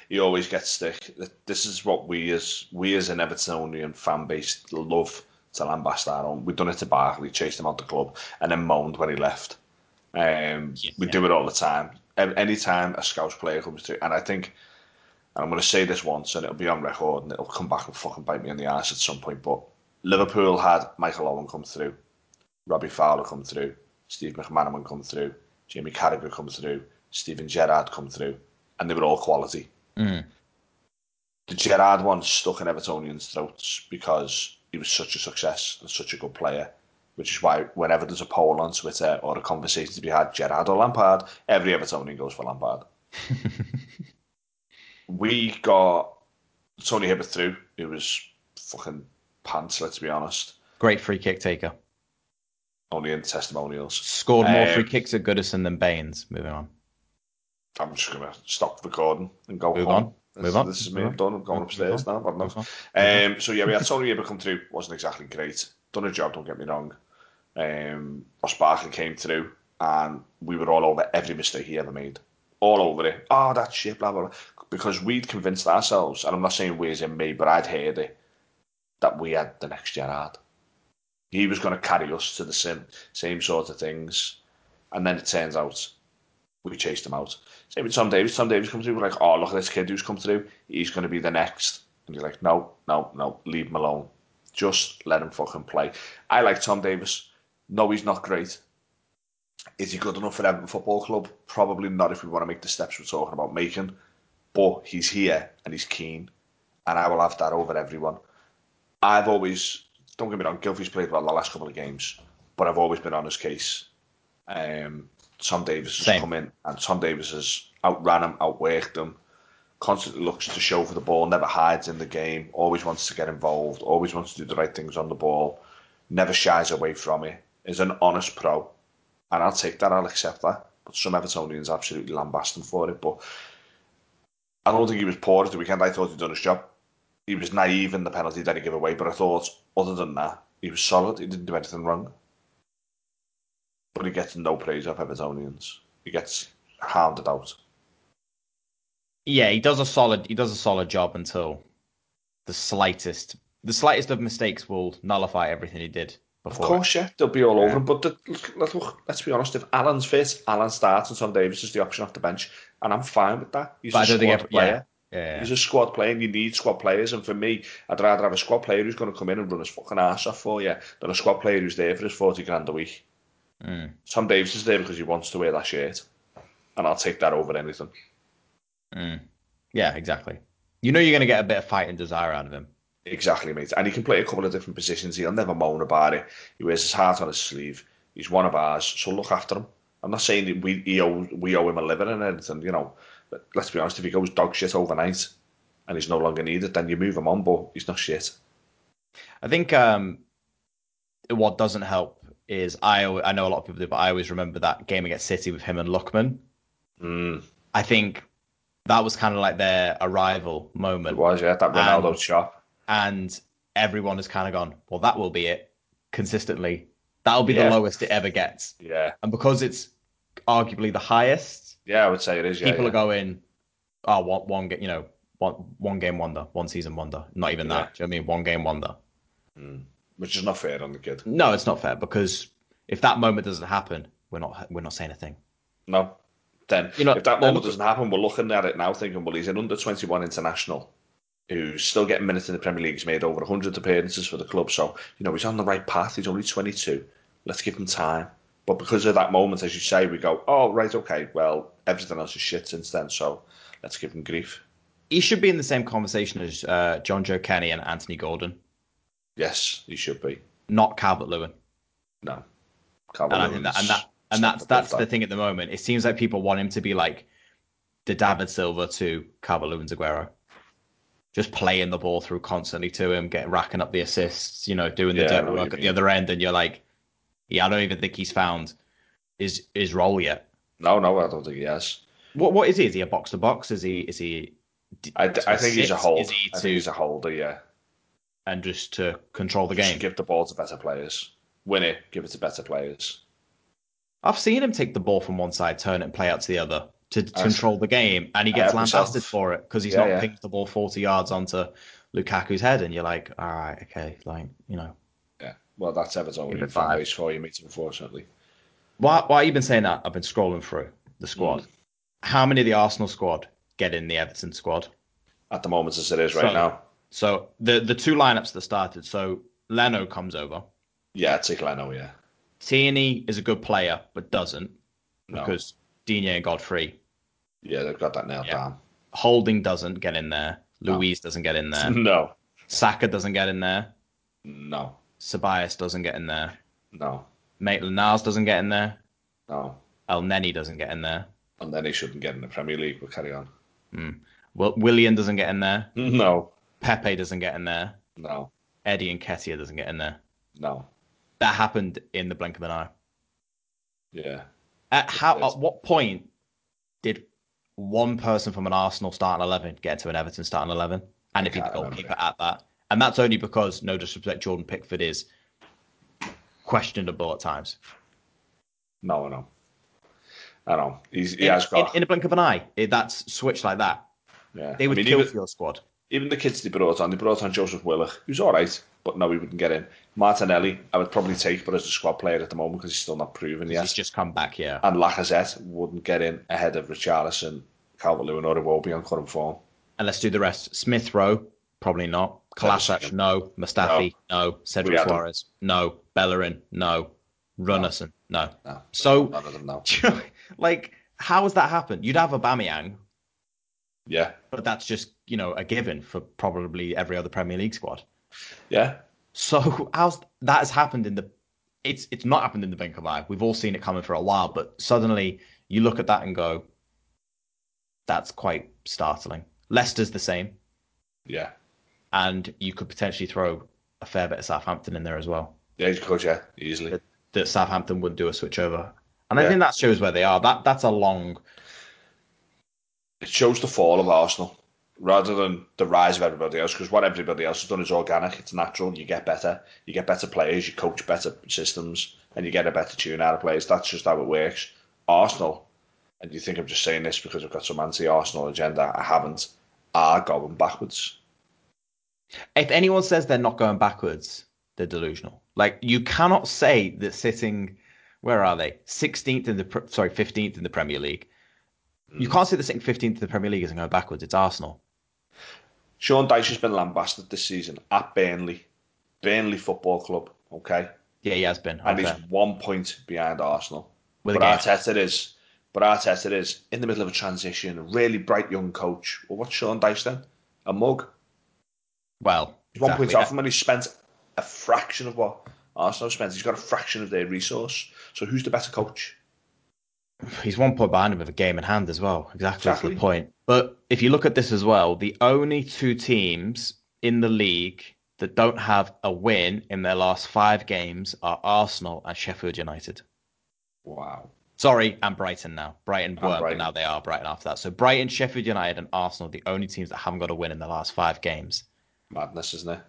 He always gets stick. This is what we as we as an Evertonian fan base love to lambast our own. We've done it to Barkley, chased him out the club, and then moaned when he left. Um, yeah, we yeah. do it all the time. Anytime a Scouse player comes through, and I think, and I'm going to say this once, and it'll be on record, and it'll come back and fucking bite me in the ass at some point. But Liverpool had Michael Owen come through, Robbie Fowler come through, Steve McManaman come through, Jamie Carragher come through, Steven Gerrard come through, and they were all quality. Mm. The Gerrard one stuck in Evertonians' throats because he was such a success and such a good player, which is why whenever there's a poll on Twitter or a conversation to be had, Gerrard or Lampard, every Evertonian goes for Lampard. we got Tony Hibbert through, It was fucking pants, let's be honest. Great free kick taker. Only in testimonials. Scored more um, free kicks at Goodison than Baines. Moving on. I'm just going to stop recording and go Move home. On. Move this, on. This is me. I'm done. I'm going upstairs now. Um, so yeah, we had Tony Hibbert come through. Wasn't exactly great. Done a job. Don't get me wrong. Um, Ross Barkley came through, and we were all over every mistake he ever made. All over it. Oh, that shit. Blah blah. blah. Because we'd convinced ourselves, and I'm not saying we as in me, but I'd heard it that we had the next Gerrard he was going to carry us to the same same sort of things. And then it turns out we chased him out. Same with Tom Davies. Tom Davies comes through, we're like, oh, look at this kid who's come through. He's going to be the next. And you're like, no, no, no, leave him alone. Just let him fucking play. I like Tom Davies. No, he's not great. Is he good enough for Everton Football Club? Probably not if we want to make the steps we're talking about making. But he's here and he's keen. And I will have that over everyone. I've always, don't get me wrong, Gylfi's played well the last couple of games, but I've always been on his case. Um, Tom Davies has Same. come in, and Tom Davies has outran him, outworked him, constantly looks to show for the ball, never hides in the game, always wants to get involved, always wants to do the right things on the ball, never shies away from it, is an honest pro. And I'll take that, I'll accept that. But some Evertonians absolutely lambast him for it. But I don't think he was poor at the weekend. I thought he'd done his job. He was naive in the penalty that he gave away, but I thought, other than that, he was solid. He didn't do anything wrong. But he gets no praise off Evertonians. He gets hounded out. Yeah, he does a solid he does a solid job until the slightest the slightest of mistakes will nullify everything he did before. Of course, yeah, they'll be all Yeah. over him. But the, look, look, let's be honest, if Allan's fit, Allan starts and Tom Davies is the option off the bench. And I'm fine with that. He's But a I don't think squad ev- player. Yeah, He's a squad player and you need squad players. And for me, I'd rather have a squad player who's going to come in and run his fucking ass off for you than a squad player who's there for his 40 grand a week. Mm. Tom Davies is there because he wants to wear that shirt. And I'll take that over anything. Mm. yeah, exactly. You know you're going to get a bit of fight and desire out of him. Exactly, mate. And he can play a couple of different positions. He'll never moan about it. He wears his heart on his sleeve. He's one of ours, so look after him. I'm not saying that we he owe, we owe him a living and anything, you know. But let's be honest, if he goes dog shit overnight and he's no longer needed, then you move him on, but he's not shit. I think um, what doesn't help is I I know a lot of people do, but I always remember that game against City with him and Lookman. Mm, I think that was kind of like their arrival it moment, was, yeah, that Ronaldo And- shot. and everyone has kind of gone, well, that will be it consistently. That'll be Yeah. the lowest it ever gets, Yeah, and because it's arguably the highest, yeah, I would say it is. Yeah, people yeah. are going, oh, one, one, you know, one, one game wonder, one season wonder. Not even Yeah. that. Do you know what I mean? One game wonder. Mm, which is not fair on the kid. No, it's not fair because if that moment doesn't happen, we're not we're not saying a thing. No. Then, You know, if that moment um, doesn't happen, we're looking at it now thinking, well, he's an under 21 international who's still getting minutes in the Premier League. He's made over 100 appearances for the club. So, you know, he's on the right path. He's only 22. Let's give him time. But because of that moment, as you say, we go, oh, right, okay, well, everything else is shit since then. So let's give him grief. He should be in the same conversation as uh, Jonjoe Kenny and Anthony Gordon, Yes, he should be. not Calvert Lewin. No. And I think that and that and that's that's the thing at the moment. It seems like people want him to be like the David Silva to Calvert Lewin's Aguero. Just playing the ball through constantly to him, getting racking up the assists, you know, doing the Yeah, dirty work at the other end, and you're like, yeah, I don't even think he's found his his role yet. No, no, I don't think he has. What what is he? Is he a box to box? Is he is he? d- I, to I think he's a assist? hold. He I to think he's a holder, yeah. and just to control the Just game? give the ball to better players. Win it, give it to better players. I've seen him take the ball from one side, turn it, and play out to the other to, to control the game, and he gets lambasted for it because he's Yeah, not yeah. pinged the ball forty yards onto Lukaku's head, and you're like, all right, okay, like you know. Well, that's Everton Give it fan base for you, mate, unfortunately. why why you been saying that? I've been scrolling through the squad. Mm. How many of the Arsenal squad get in the Everton squad? At the moment as it is right So- now. So the the two lineups that started. So Leno comes over. Yeah, I'd take Leno, yeah. Tierney is a good player, but doesn't No. because Digne and Godfrey. yeah, they've got that nailed Yeah. Holding doesn't get in there. No. Luiz doesn't get in there. No. Saka doesn't get in there. No. Ceballos doesn't get in there. No. Maitland Niles doesn't get in there. No. Elneny doesn't get in there. And then he shouldn't get in the Premier League, but carry on. Hmm. Well, Willian doesn't get in there. No. Pepe doesn't get in there. No. Eddie Nketiah doesn't get in there. No. That happened in the blink of an eye. Yeah. At how? At what point did one person from an Arsenal starting eleven get into an Everton starting eleven, and if he's the goalkeeper at that? And that's only because, no disrespect, Jordan Pickford is questionable at times. No, I know. I know. He's, he in, has got. in, in a blink of an eye, it, that's switched like that. yeah. They would I mean, kill even, for your squad. even the kids they brought on, they brought on Joseph Willock, who's all right, but no, he wouldn't get in. Martinelli, I would probably take, but as a squad player at the moment because he's still not proven yet. He's just come back, yeah. and Lacazette wouldn't get in ahead of Richarlison, Calvert-Lewin, or Iwobi on current form. And let's do the rest. Smith Rowe, probably not. Kolasinac, no. Mustafi, no. Cedric We. Suarez, no. Bellerin, no. Runarsson, no. No, So, none of them now. like, how has that happened? You'd have a Aubameyang, Yeah, but that's just you know a given for probably every other Premier League squad. Yeah. So how's that has happened in the it's it's not happened in the blink of eye. We've all seen it coming for a while, but suddenly you look at that and go, that's quite startling. Leicester's the same, Yeah. And you could potentially throw a fair bit of Southampton in there as well. Yeah, you could, yeah, easily. That, that Southampton would do a switch over, and I Yeah. think that shows where they are. That that's a long. It shows the fall of Arsenal rather than the rise of everybody else. Because what everybody else has done is organic. It's natural. You get better. You get better players. You coach better systems, and you get a better tune out of players. That's just how it works. Arsenal, and you think I'm just saying this because I've got some anti-Arsenal agenda? I haven't. Are going backwards. If anyone says they're not going backwards, they're delusional. Like you cannot say that sitting, where are they? 16th in the sorry 15th in the Premier League. You can't say that sitting 15th in the Premier League isn't going backwards. It's Arsenal. Sean Dyche has been lambasted this season at Burnley, Burnley Football Club. Okay, Yeah, he has been. and he's one point behind Arsenal. With a but. Arteta is, but Arteta is in the middle of a transition, a really bright young coach. Well, what's Sean Dyche then? A mug. Well, He's one exactly. point off him, and he spent a fraction of what Arsenal spent. He's got a fraction of their resource. So who's the better coach? He's one point behind him with a game in hand as well. Exactly, that's Exactly. the point. But if you look at this as well, the only two teams in the league that don't have a win in their last five games are Arsenal and Sheffield United. Wow. Sorry, and Brighton now. Brighton were, but now they are Brighton after that. So Brighton, Sheffield United, and Arsenal are the only teams that haven't got a win in the last five games. Madness, isn't it?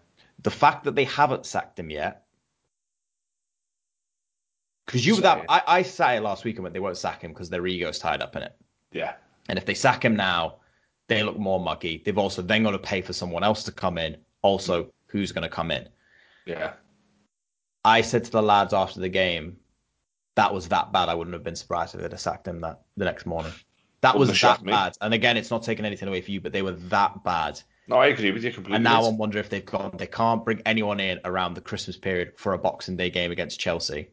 The fact that they haven't sacked him yet. Because you Say that. I, I sat it last week and went they won't sack him because their ego's tied up in it. Yeah. And if they sack him now, they look more muggy. They've also then got to pay for someone else to come in. Also, who's going to come in? Yeah. I said to the lads after the game, that was that bad. I wouldn't have been surprised if they'd have sacked him that the next morning. That Wouldn't was that bad. And again, it's not taking anything away from you, but they were that bad. No, I agree with you completely. And now. I'm wondering if they've gone. They can't bring anyone in around the Christmas period for a Boxing Day game against Chelsea.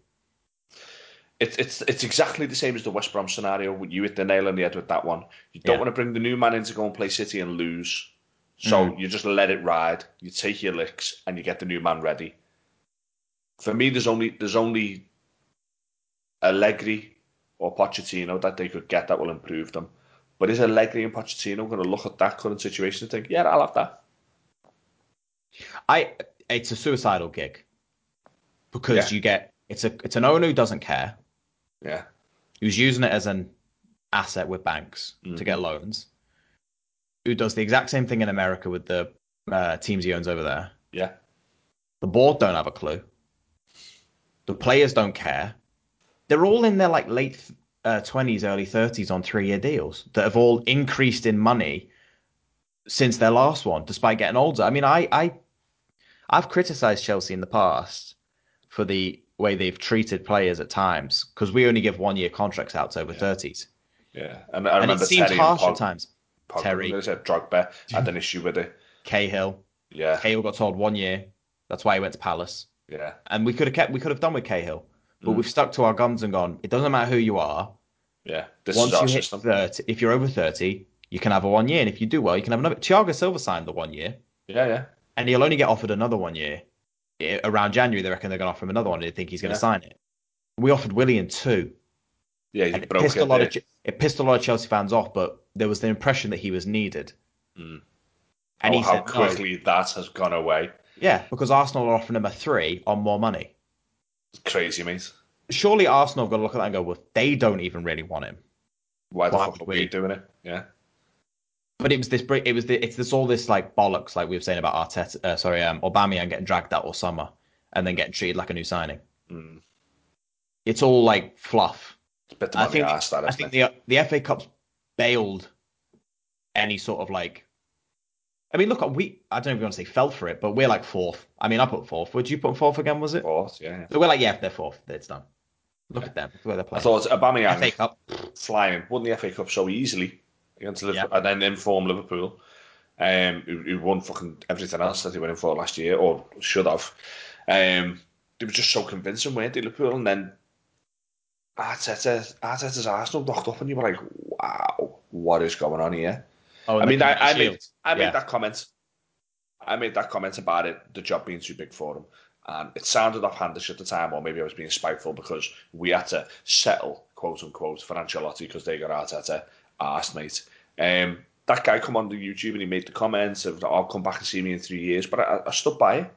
It's it's it's exactly the same as the West Brom scenario. You hit the nail on the head with that one. You don't Yeah. want to bring the new man in to go and play City and lose. So Mm. you just let it ride. You take your licks and you get the new man ready. For me, there's only there's only Allegri or Pochettino that they could get that will improve them. But is Allegri and Pochettino going to look at that current situation and think, yeah, I'll have that? I it's a suicidal gig because Yeah. you get it's a it's an owner who doesn't care, Yeah, who's using it as an asset with banks Mhm. to get loans, who does the exact same thing in America with the uh, teams he owns over there. yeah, The board don't have a clue. The players don't care. They're all in their like late uh, twenties, early thirties on three-year deals that have all increased in money since their last one, despite getting older. I mean, I, I, I've criticised Chelsea in the past for the way they've treated players at times because we only give one-year contracts out to over thirties, yeah. And I and it remember seems Terry harsh and at Pog, times. Pogba, Terry. Drogba had an issue with it. Cahill, Yeah, Cahill got told one year. That's why he went to Palace. yeah, and we could have kept we could have done with Cahill, but Mm. we've stuck to our guns and gone. It doesn't matter who you are. yeah. This Once is our you hit system. thirty, if you're over thirty, you can have a one year, and if you do well, you can have another. Thiago Silva signed the one year, Yeah, yeah. and he'll only get offered another one year around January. They reckon they're going to offer him another one. They think he's going to Yeah. sign it. We offered Willian two, Yeah, it broke pissed it. a lot there. of it pissed a lot of Chelsea fans off. But there was the impression that he was needed, Mm. and oh, he how said no. quickly that has gone away. Yeah, because Arsenal are offering him a three on more money. Crazy, mate. Surely Arsenal have got to look at that and go, well, they don't even really want him. Why the Why fuck are we doing it? Yeah, But it was this. It was the, it's this all this like bollocks, like we were saying about Arteta. Uh, sorry, um, Aubameyang getting dragged out all summer and then getting treated like a new signing. mm. It's all like fluff. it's a bit I think ass that, I think it? the the FA Cup's bailed any sort of like. I mean, look, we I don't know if you want to say fell for it, but we're like fourth. I mean, I put fourth. Would you put fourth again? Was it? Fourth, yeah. yeah. So we're like, yeah, they're fourth, it's done. Look at them, where they're playing. I thought Aubameyang FA Cup. flying, won the FA Cup so easily against Liverpool, Yeah. and then inform Liverpool, um, who, who won fucking everything else that they went in for last year, or should have. Um, they were just so convincing, weren't they, Liverpool? And then Arteta, Arteta's Arsenal rocked up, and you were like, wow, what is going on here? Oh, I mean, I, I made I made Yeah. that comment. I made that comment about it, the job being too big for him. And it sounded offhandish at the time, or maybe I was being spiteful because we had to settle, quote unquote, for Ancelotti because they got Arteta asked, mate. Um, that guy come on the YouTube and he made the comments of, I'll come back and see me in three years, but I, I stood by it.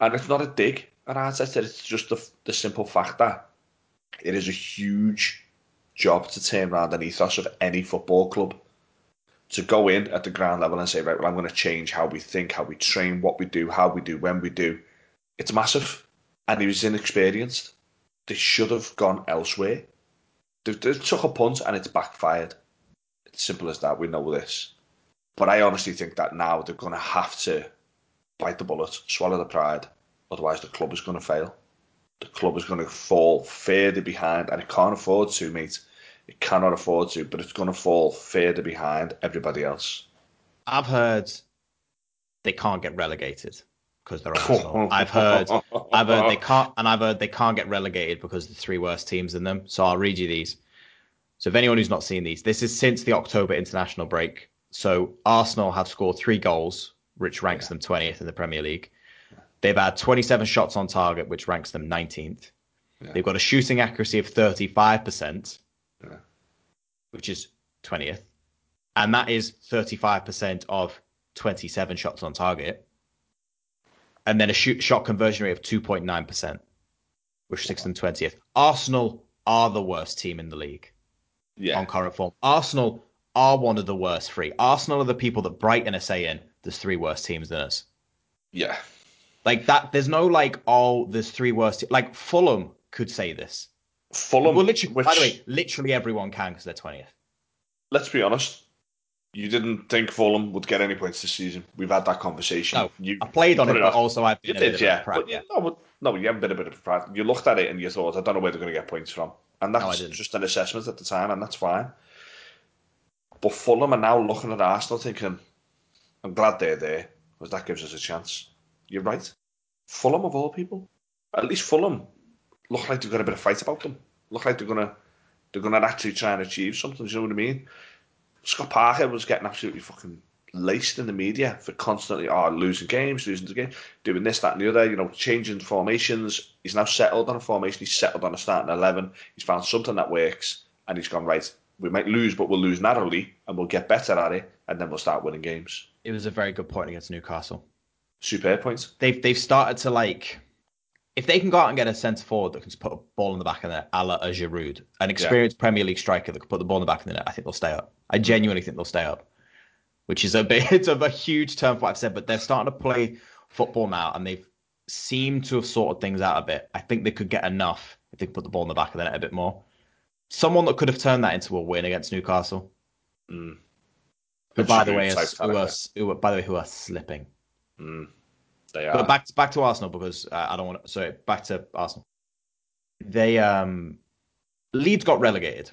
And it's not a dig at Arteta, it's just the, the simple fact that it is a huge job to turn around an ethos of any football club. To go in at the ground level and say, right, well, I'm going to change how we think, how we train, what we do, how we do, when we do. It's massive. And he was inexperienced. They should have gone elsewhere. They, they took a punt and it's backfired. It's simple as that. We know this. But I honestly think that now they're going to have to bite the bullet, swallow the pride. Otherwise, the club is going to fail. The club is going to fall further behind, and it can't afford to, mate. It cannot afford to, but it's going to fall further behind everybody else. I've heard they can't get relegated because they're Arsenal. I've heard, I've heard they can't, and I've heard they can't get relegated because the three worst teams in them. So I'll read you these. So if anyone who's not seen these, this is since the October international break. So Arsenal have scored three goals, which ranks yeah. them 20th in the Premier League. They've had 27 shots on target, which ranks them 19th. Yeah. They've got a shooting accuracy of 35%, yeah. which is 20th. And that is 35% of 27 shots on target. And then a shoot, shot conversion rate of 2.9%, which is 6th and 20th. Arsenal are the worst team in the league yeah. on current form. Arsenal are one of the worst three. Arsenal are the people that Brighton are saying there's three worse teams than us. Yeah. Like that, there's no like, oh, there's three worst. Te-. Like Fulham could say this. Fulham. Well, literally, which, by the way, literally everyone can because they're twentieth. Let's be honest. You didn't think Fulham would get any points this season. We've had that conversation. No, you, I played on it, but also I've been you did, yeah. But, yeah. No, but, no, you haven't been a bit of a pride. You looked at it and you thought, I don't know where they're going to get points from, and that's no, just an assessment at the time, and that's fine. But Fulham are now looking at Arsenal thinking, I'm glad they're there because that gives us a chance. You're right. Fulham of all people. At least Fulham look like they've got a bit of fight about them. Look like they're gonna they're gonna actually try and achieve something. Do you know what I mean? Scott Parker was getting absolutely fucking laced in the media for constantly oh losing games, losing the game, doing this, that, and the other. You know, changing formations. He's now settled on a formation. He's settled on a starting eleven. He's found something that works, and he's gone right. We might lose, but we'll lose narrowly, and we'll get better at it, and then we'll start winning games. It was a very good point against Newcastle. Super points. They've they've started to like if they can go out and get a centre forward that can just put a ball in the back of the net, a la a Giroud, an experienced yeah. Premier League striker that can put the ball in the back of the net, I think they'll stay up. I genuinely think they'll stay up, which is a bit it's a, a huge term for what I've said, but they're starting to play football now, and they've seemed to have sorted things out a bit. I think they could get enough if they could put the ball in the back of the net a bit more. Someone that could have turned that into a win against Newcastle. Mm. Who, by the way, is, who are, who, by the way, who are slipping. Mm. They are. But back to, back to Arsenal because uh, I don't want to. Sorry, back to Arsenal. They um, Leeds got relegated,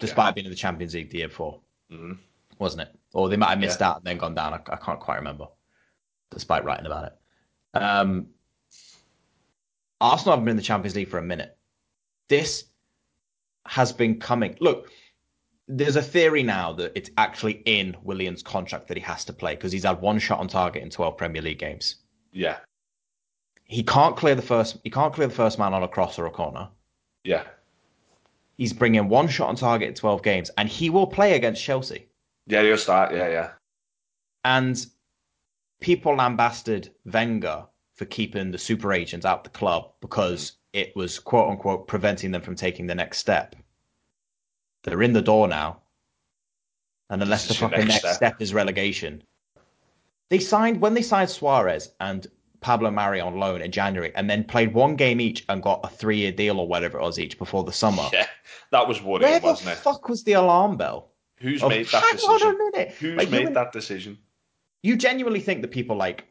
despite yeah. being in the Champions League the year before, mm-hmm. wasn't it? Or they might have missed yeah. out and then gone down. I, I, can't quite remember, despite writing about it. Um, Arsenal haven't been in the Champions League for a minute. This has been coming. Look, there's a theory now that it's actually in Willian's contract that he has to play because he's had one shot on target in 12 Premier League games. Yeah. He can't clear the first. He can't clear the first man on a cross or a corner. Yeah. He's bringing one shot on target in 12 games, and he will play against Chelsea. Yeah, he'll start. Yeah, yeah. And people lambasted Wenger for keeping the super agents out the club because it was quote unquote preventing them from taking the next step. They're in the door now. And unless the fucking next step. step is relegation, they signed when they signed Suarez and Pablo Mari on loan in January, and then played one game each and got a three-year deal or whatever it was each before the summer. Yeah, that was worrying, Where wasn't it? fuck was the alarm bell? Who's of, made that decision? On a minute. Who's like, made that decision? You genuinely think that people like,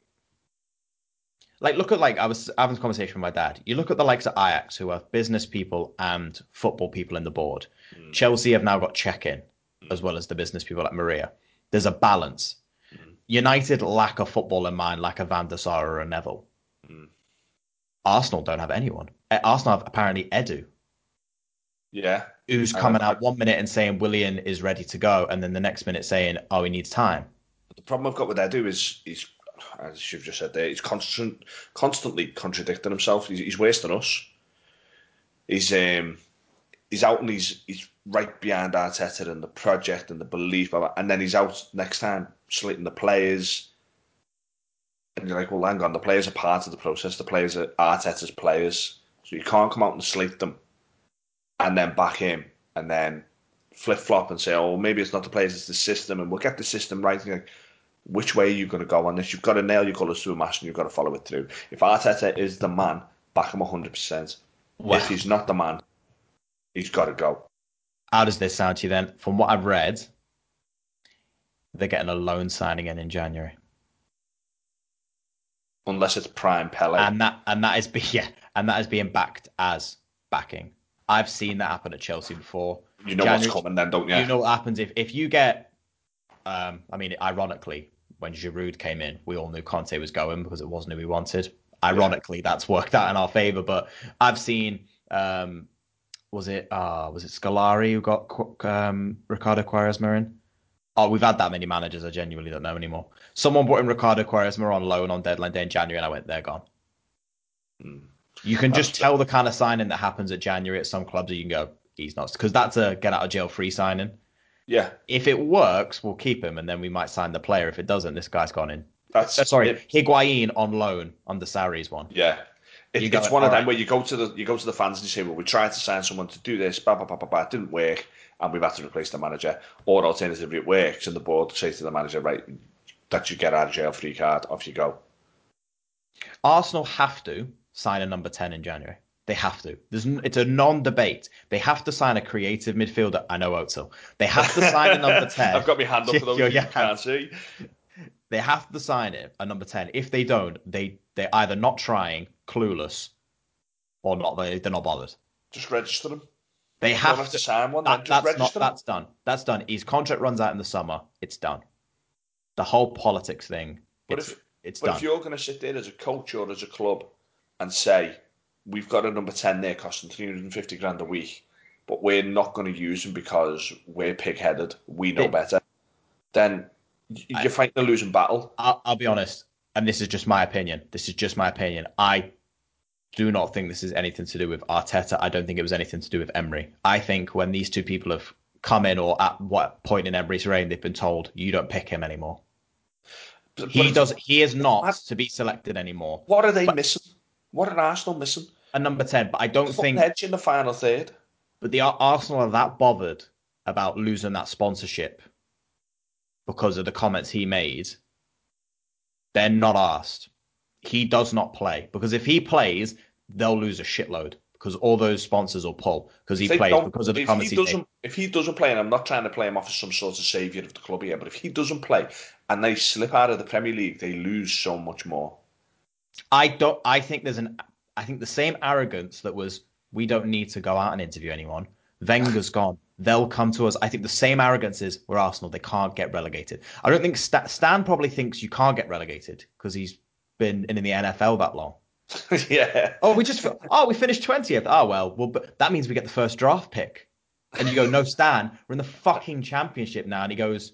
like, look at like I was having a conversation with my dad. You look at the likes of Ajax, who are business people and football people in the board. Mm. Chelsea have now got check-in mm. as well as the business people like Marina. There's a balance United lack a football in mind like a Van der Sar or a Neville. Mm. Arsenal don't have anyone. Eh, Arsenal have apparently Edu. Yeah. Who's coming out one minute and saying Willian is ready to go, and then the next minute saying, oh, he needs time. The problem I've got with Edu is he's as you've just said there, he's constant, constantly contradicting himself. He's, he's worse than us. He's um, he's out and he's he's right behind Arteta and the project and the belief of it, and then he's out next time slating the players. And you're like, well, hang on, the players are part of the process. The players are Arteta's players, so you can't come out and slate them, and then back him, and then flip flop and say, oh, maybe it's not the players, it's the system, and we'll get the system right. Like, which way are you going to go on this? You've got to nail your colours to a mast and you've got to follow it through. If Arteta is the man, back him 100%. Wow. If he's not the man, he's got to go. How does this sound to you then? From what I've read, they're getting a loan signing in in January. Unless it's prime Pele. And that and that is be, yeah, and that is being backed as backing. I've seen that happen at Chelsea before. You know January, what's coming then, don't you? You know what happens if if you get um, I mean, ironically, when Giroud came in, we all knew Conte was going because it wasn't who we wanted. Ironically, yeah. that's worked out in our favour. But I've seen, um, was it uh, was it Scolari who got um, Ricardo Quaresma in? Oh, we've had that many managers. I genuinely don't know anymore. Someone brought in Ricardo Quaresma on loan on deadline day in January, and I went, they're gone. Mm. You can just tell the kind of signing that happens at January at some clubs. You can go, he's not, because that's a get out of jail free signing. Yeah. If it works, we'll keep him, and then we might sign the player. If it doesn't, this guy's gone in. That's sorry, it, Higuain on loan under Sarri's one. Yeah. It, it's one of them right. where you go to the you go to the fans and you say, "Well, we tried to sign someone to do this, blah blah blah blah blah. It didn't work, and we've had to replace the manager." Or alternatively, it works, and the board says to the manager, "Right, that you get out of jail free card, off you go." Arsenal have to sign a number ten in January. They have to. There's, it's a non-debate. They have to sign a creative midfielder. I know Özil. They have to sign a number ten. I've got my hand up for those you can't see. They have to sign it a number ten. If they don't, they they're either not trying, clueless, or not. They they're not bothered. Just register them. They have, have to, to, sign one. That, that's not. Them. That's done. That's done. His contract runs out in the summer. It's done. The whole politics thing. But it's, if it's but done. if you're going to sit there as a coach or as a club and say we've got a number 10 there costing 350 grand a week, but we're not going to use him because we're pig headed, we know better, then you're fighting a losing battle. I'll, I'll be honest, and this is just my opinion. This is just my opinion. I do not think this is anything to do with Arteta. I don't think it was anything to do with Emery. I think when these two people have come in, or at what point in Emery's reign they've been told you don't pick him anymore. But, he but does. He is not to be selected anymore. What are they but, missing? What are Arsenal missing? A number ten, but I don't think edge in the final third. But the Arsenal are that bothered about losing that sponsorship because of the comments he made. They're not asked. He does not play because if he plays, they'll lose a shitload because all those sponsors will pull because he plays because of the comments he, doesn't, If he doesn't play, and I'm not trying to play him off as some sort of saviour of the club here, but if he doesn't play and they slip out of the Premier League, they lose so much more. I don't. I think there's an. I think the same arrogance that was we don't need to go out and interview anyone. Wenger's gone. They'll come to us. I think the same arrogance is we're Arsenal. They can't get relegated. I don't think Stan, Stan probably thinks you can't get relegated because he's been in the NFL that long. yeah. Oh, we just oh we finished twentieth. Oh well, well, but that means we get the first draft pick. And you go, no, Stan, we're in the fucking championship now. And he goes,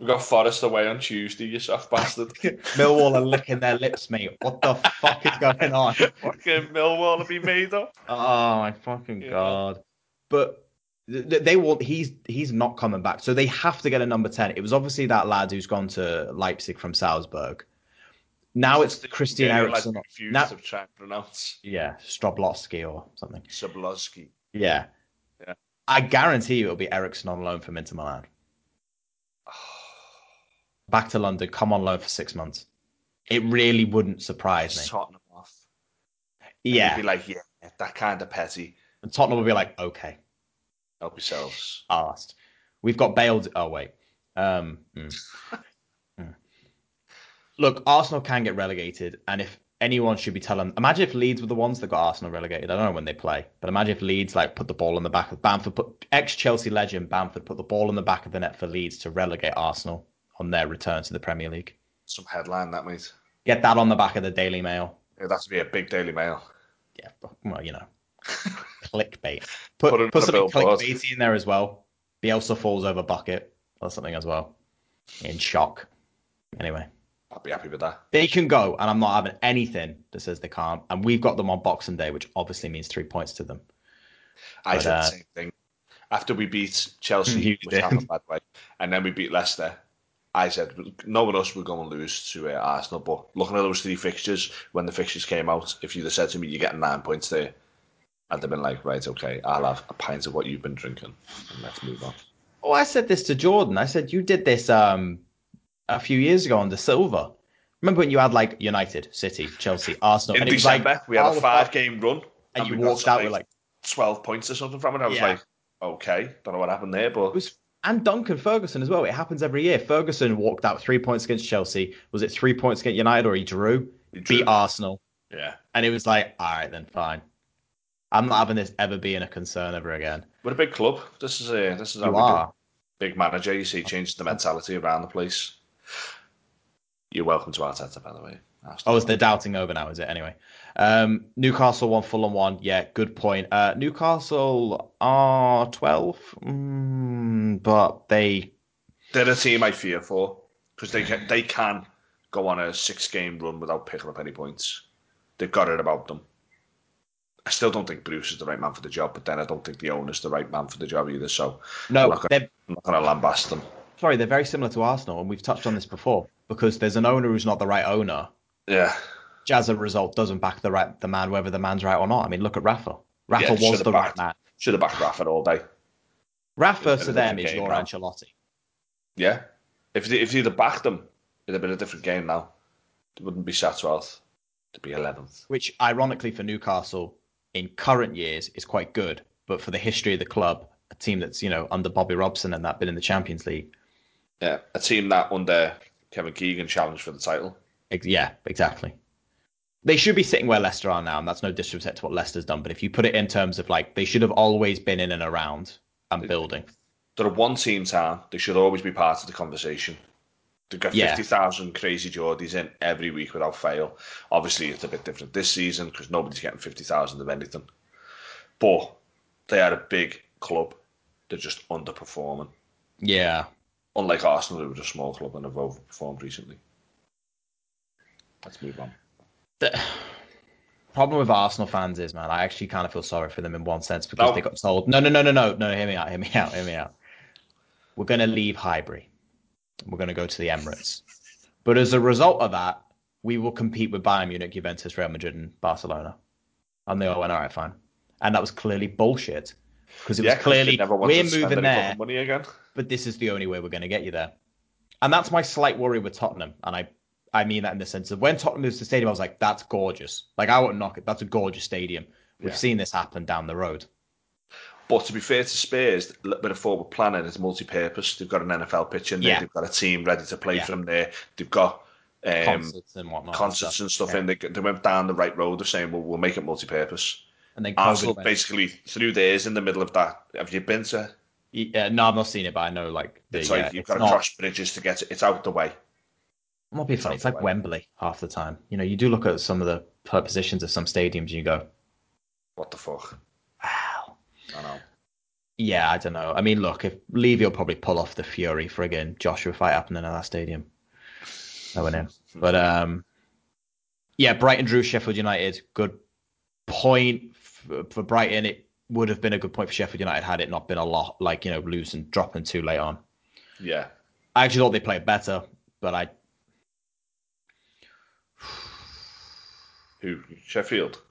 we got Forest away on Tuesday, you soft bastard. Millwall are licking their lips, mate. What the fuck is going on? Fucking Millwall to be made up. Oh my fucking yeah. god! But they want he's he's not coming back, so they have to get a number ten. It was obviously that lad who's gone to Leipzig from Salzburg. Now it's, it's Christian Eriksen. Like now, to try and pronounce. Yeah, Stroblowski or something. Soblowski. Yeah. Yeah. I guarantee you it'll be Eriksen on loan from Inter Milan back to London, come on loan for six months. It really wouldn't surprise me. Tottenham off. Yeah. be like, yeah, that kind of petty. And Tottenham would be like, okay. Help yourselves. Asked. We've got Bale. Oh, wait. Um, mm. mm. Look, Arsenal can get relegated, and if anyone should be telling, imagine if Leeds were the ones that got Arsenal relegated. I don't know when they play, but imagine if Leeds like put the ball in the back of Bamford, put ex Chelsea legend Bamford put the ball in the back of the net for Leeds to relegate Arsenal on their return to the Premier League. Some headline that means. Get that on the back of the Daily Mail. Yeah, that's to be a big Daily Mail. Yeah, well, you know, clickbait. Put put, put something clickbaity in there as well. Bielsa falls over bucket or something as well. In shock. Anyway, I'd be happy with that. They can go, and I'm not having anything that says they can't. And we've got them on Boxing Day, which obviously means three points to them. I But, said uh, the same thing. After we beat Chelsea, which happened did. bad way, and then we beat Leicester, I said, knowing us, we're going to lose to uh, Arsenal. But looking at those three fixtures, when the fixtures came out, if you'd have said to me, you're getting nine points there, I'd have been like, right, okay, I'll have a pint of what you've been drinking, and let's move on. Oh, I said this to Jordan. I said you did this um a few years ago on the Silver. Remember when you had like United, City, Chelsea, Arsenal, In and December, like we had a five game run, and you walked out with like 12 points or something from it. I was Yeah. like, okay, don't know what happened there, but it was and Duncan Ferguson as well. It happens every year. Ferguson walked out three points against Chelsea. Was it three points against United or he drew? he drew. Beat Arsenal, yeah. and it was like, all right then, fine. I'm not having this ever being a concern ever again. We're a big club. This is a this is You we do. are. Big manager, you see, changes the mentality around the place. You're welcome to Arteta, by the way. Oh, is the doubting over now? Is it anyway? Um, Newcastle one, Fulham one. Yeah, good point. Uh, Newcastle are twelve, mm, but they They're a team I fear for because they can, they can go on a six game run without picking up any points. They've got it about them. I still don't think Bruce is the right man for the job, but then I don't think the owner's the right man for the job either. So no, I'm not gonna, they're I'm not going to lambast them. sorry, they're very similar to Arsenal, and we've touched on this before because there's an owner who's not the right owner. Yeah, as a result doesn't back the right the man, whether the man's right or not. I mean, look at Rafa. Rafa Yeah, was the right man. should have backed Rafa all day. Rafa to them is your now. Ancelotti. Yeah, if they, if they'd have backed them, it'd have been a different game now. It wouldn't be sat 12th. To be 11th. which ironically for Newcastle in current years is quite good, but for the history of the club, a team that's you know under Bobby Robson and that been in the Champions League. Yeah, a team that under Kevin Keegan challenged for the title. Yeah, exactly. They should be sitting where Leicester are now, and that's no disrespect to what Leicester's done. But if you put it in terms of like they should have always been in and around and building. They're a one team town. They should always be part of the conversation. They've got Yeah. 50,000 crazy Geordies in every week without fail. Obviously, it's a bit different this season because nobody's getting 50,000 of anything. But they are a big club. They're just underperforming. Yeah, Unlike Arsenal, who were a small club and have overperformed recently. Let's move on. the problem with Arsenal fans is, man, I actually kind of feel sorry for them in one sense because No. they got told, no, no, no, no, no, no, hear me out, hear me out, hear me out. We're going to leave Highbury. We're going to go to the Emirates. But as a result of that, we will compete with Bayern Munich, Juventus, Real Madrid, and Barcelona. And they all went, all right, fine. And that was clearly bullshit because it Yeah, was clearly never we're to moving there, money again. but this is the only way we're going to get you there. And that's my slight worry with Tottenham. And I, I mean that in the sense of when Tottenham moves to the stadium, I was like, that's gorgeous. Like, I wouldn't knock it. That's a gorgeous stadium. We've Yeah. seen this happen down the road. But to be fair to Spurs, a little bit of forward planning is multi-purpose. They've got an NFL pitch in there. Yeah. They've got a team ready to play Yeah. from there. They've got um, Concerts and whatnot. concerts and stuff Yeah. in. They, they went down the right road of saying, well, we'll make it multi-purpose. And then Arsenal COVID basically threw theirs in the middle of that. Have you been to? Yeah, no, I've not seen it, but I know like the, It's yeah, like you've it's got to not, cross bridges to get it. It's out the way. I'm not being funny. It's like Something like- Wembley half the time. You know, you do look at some of the positions of some stadiums and you go, What the fuck? I know. Yeah, I don't know. I mean, look, if Levy will probably pull off the Fury friggin' Joshua fight happening at that stadium. I went in. But um, yeah, Brighton drew Sheffield United. Good point for, for Brighton. It would have been a good point for Sheffield United had it not been a lot like you know losing, dropping too late on. Yeah. I actually thought they played better, but I Who? Sheffield.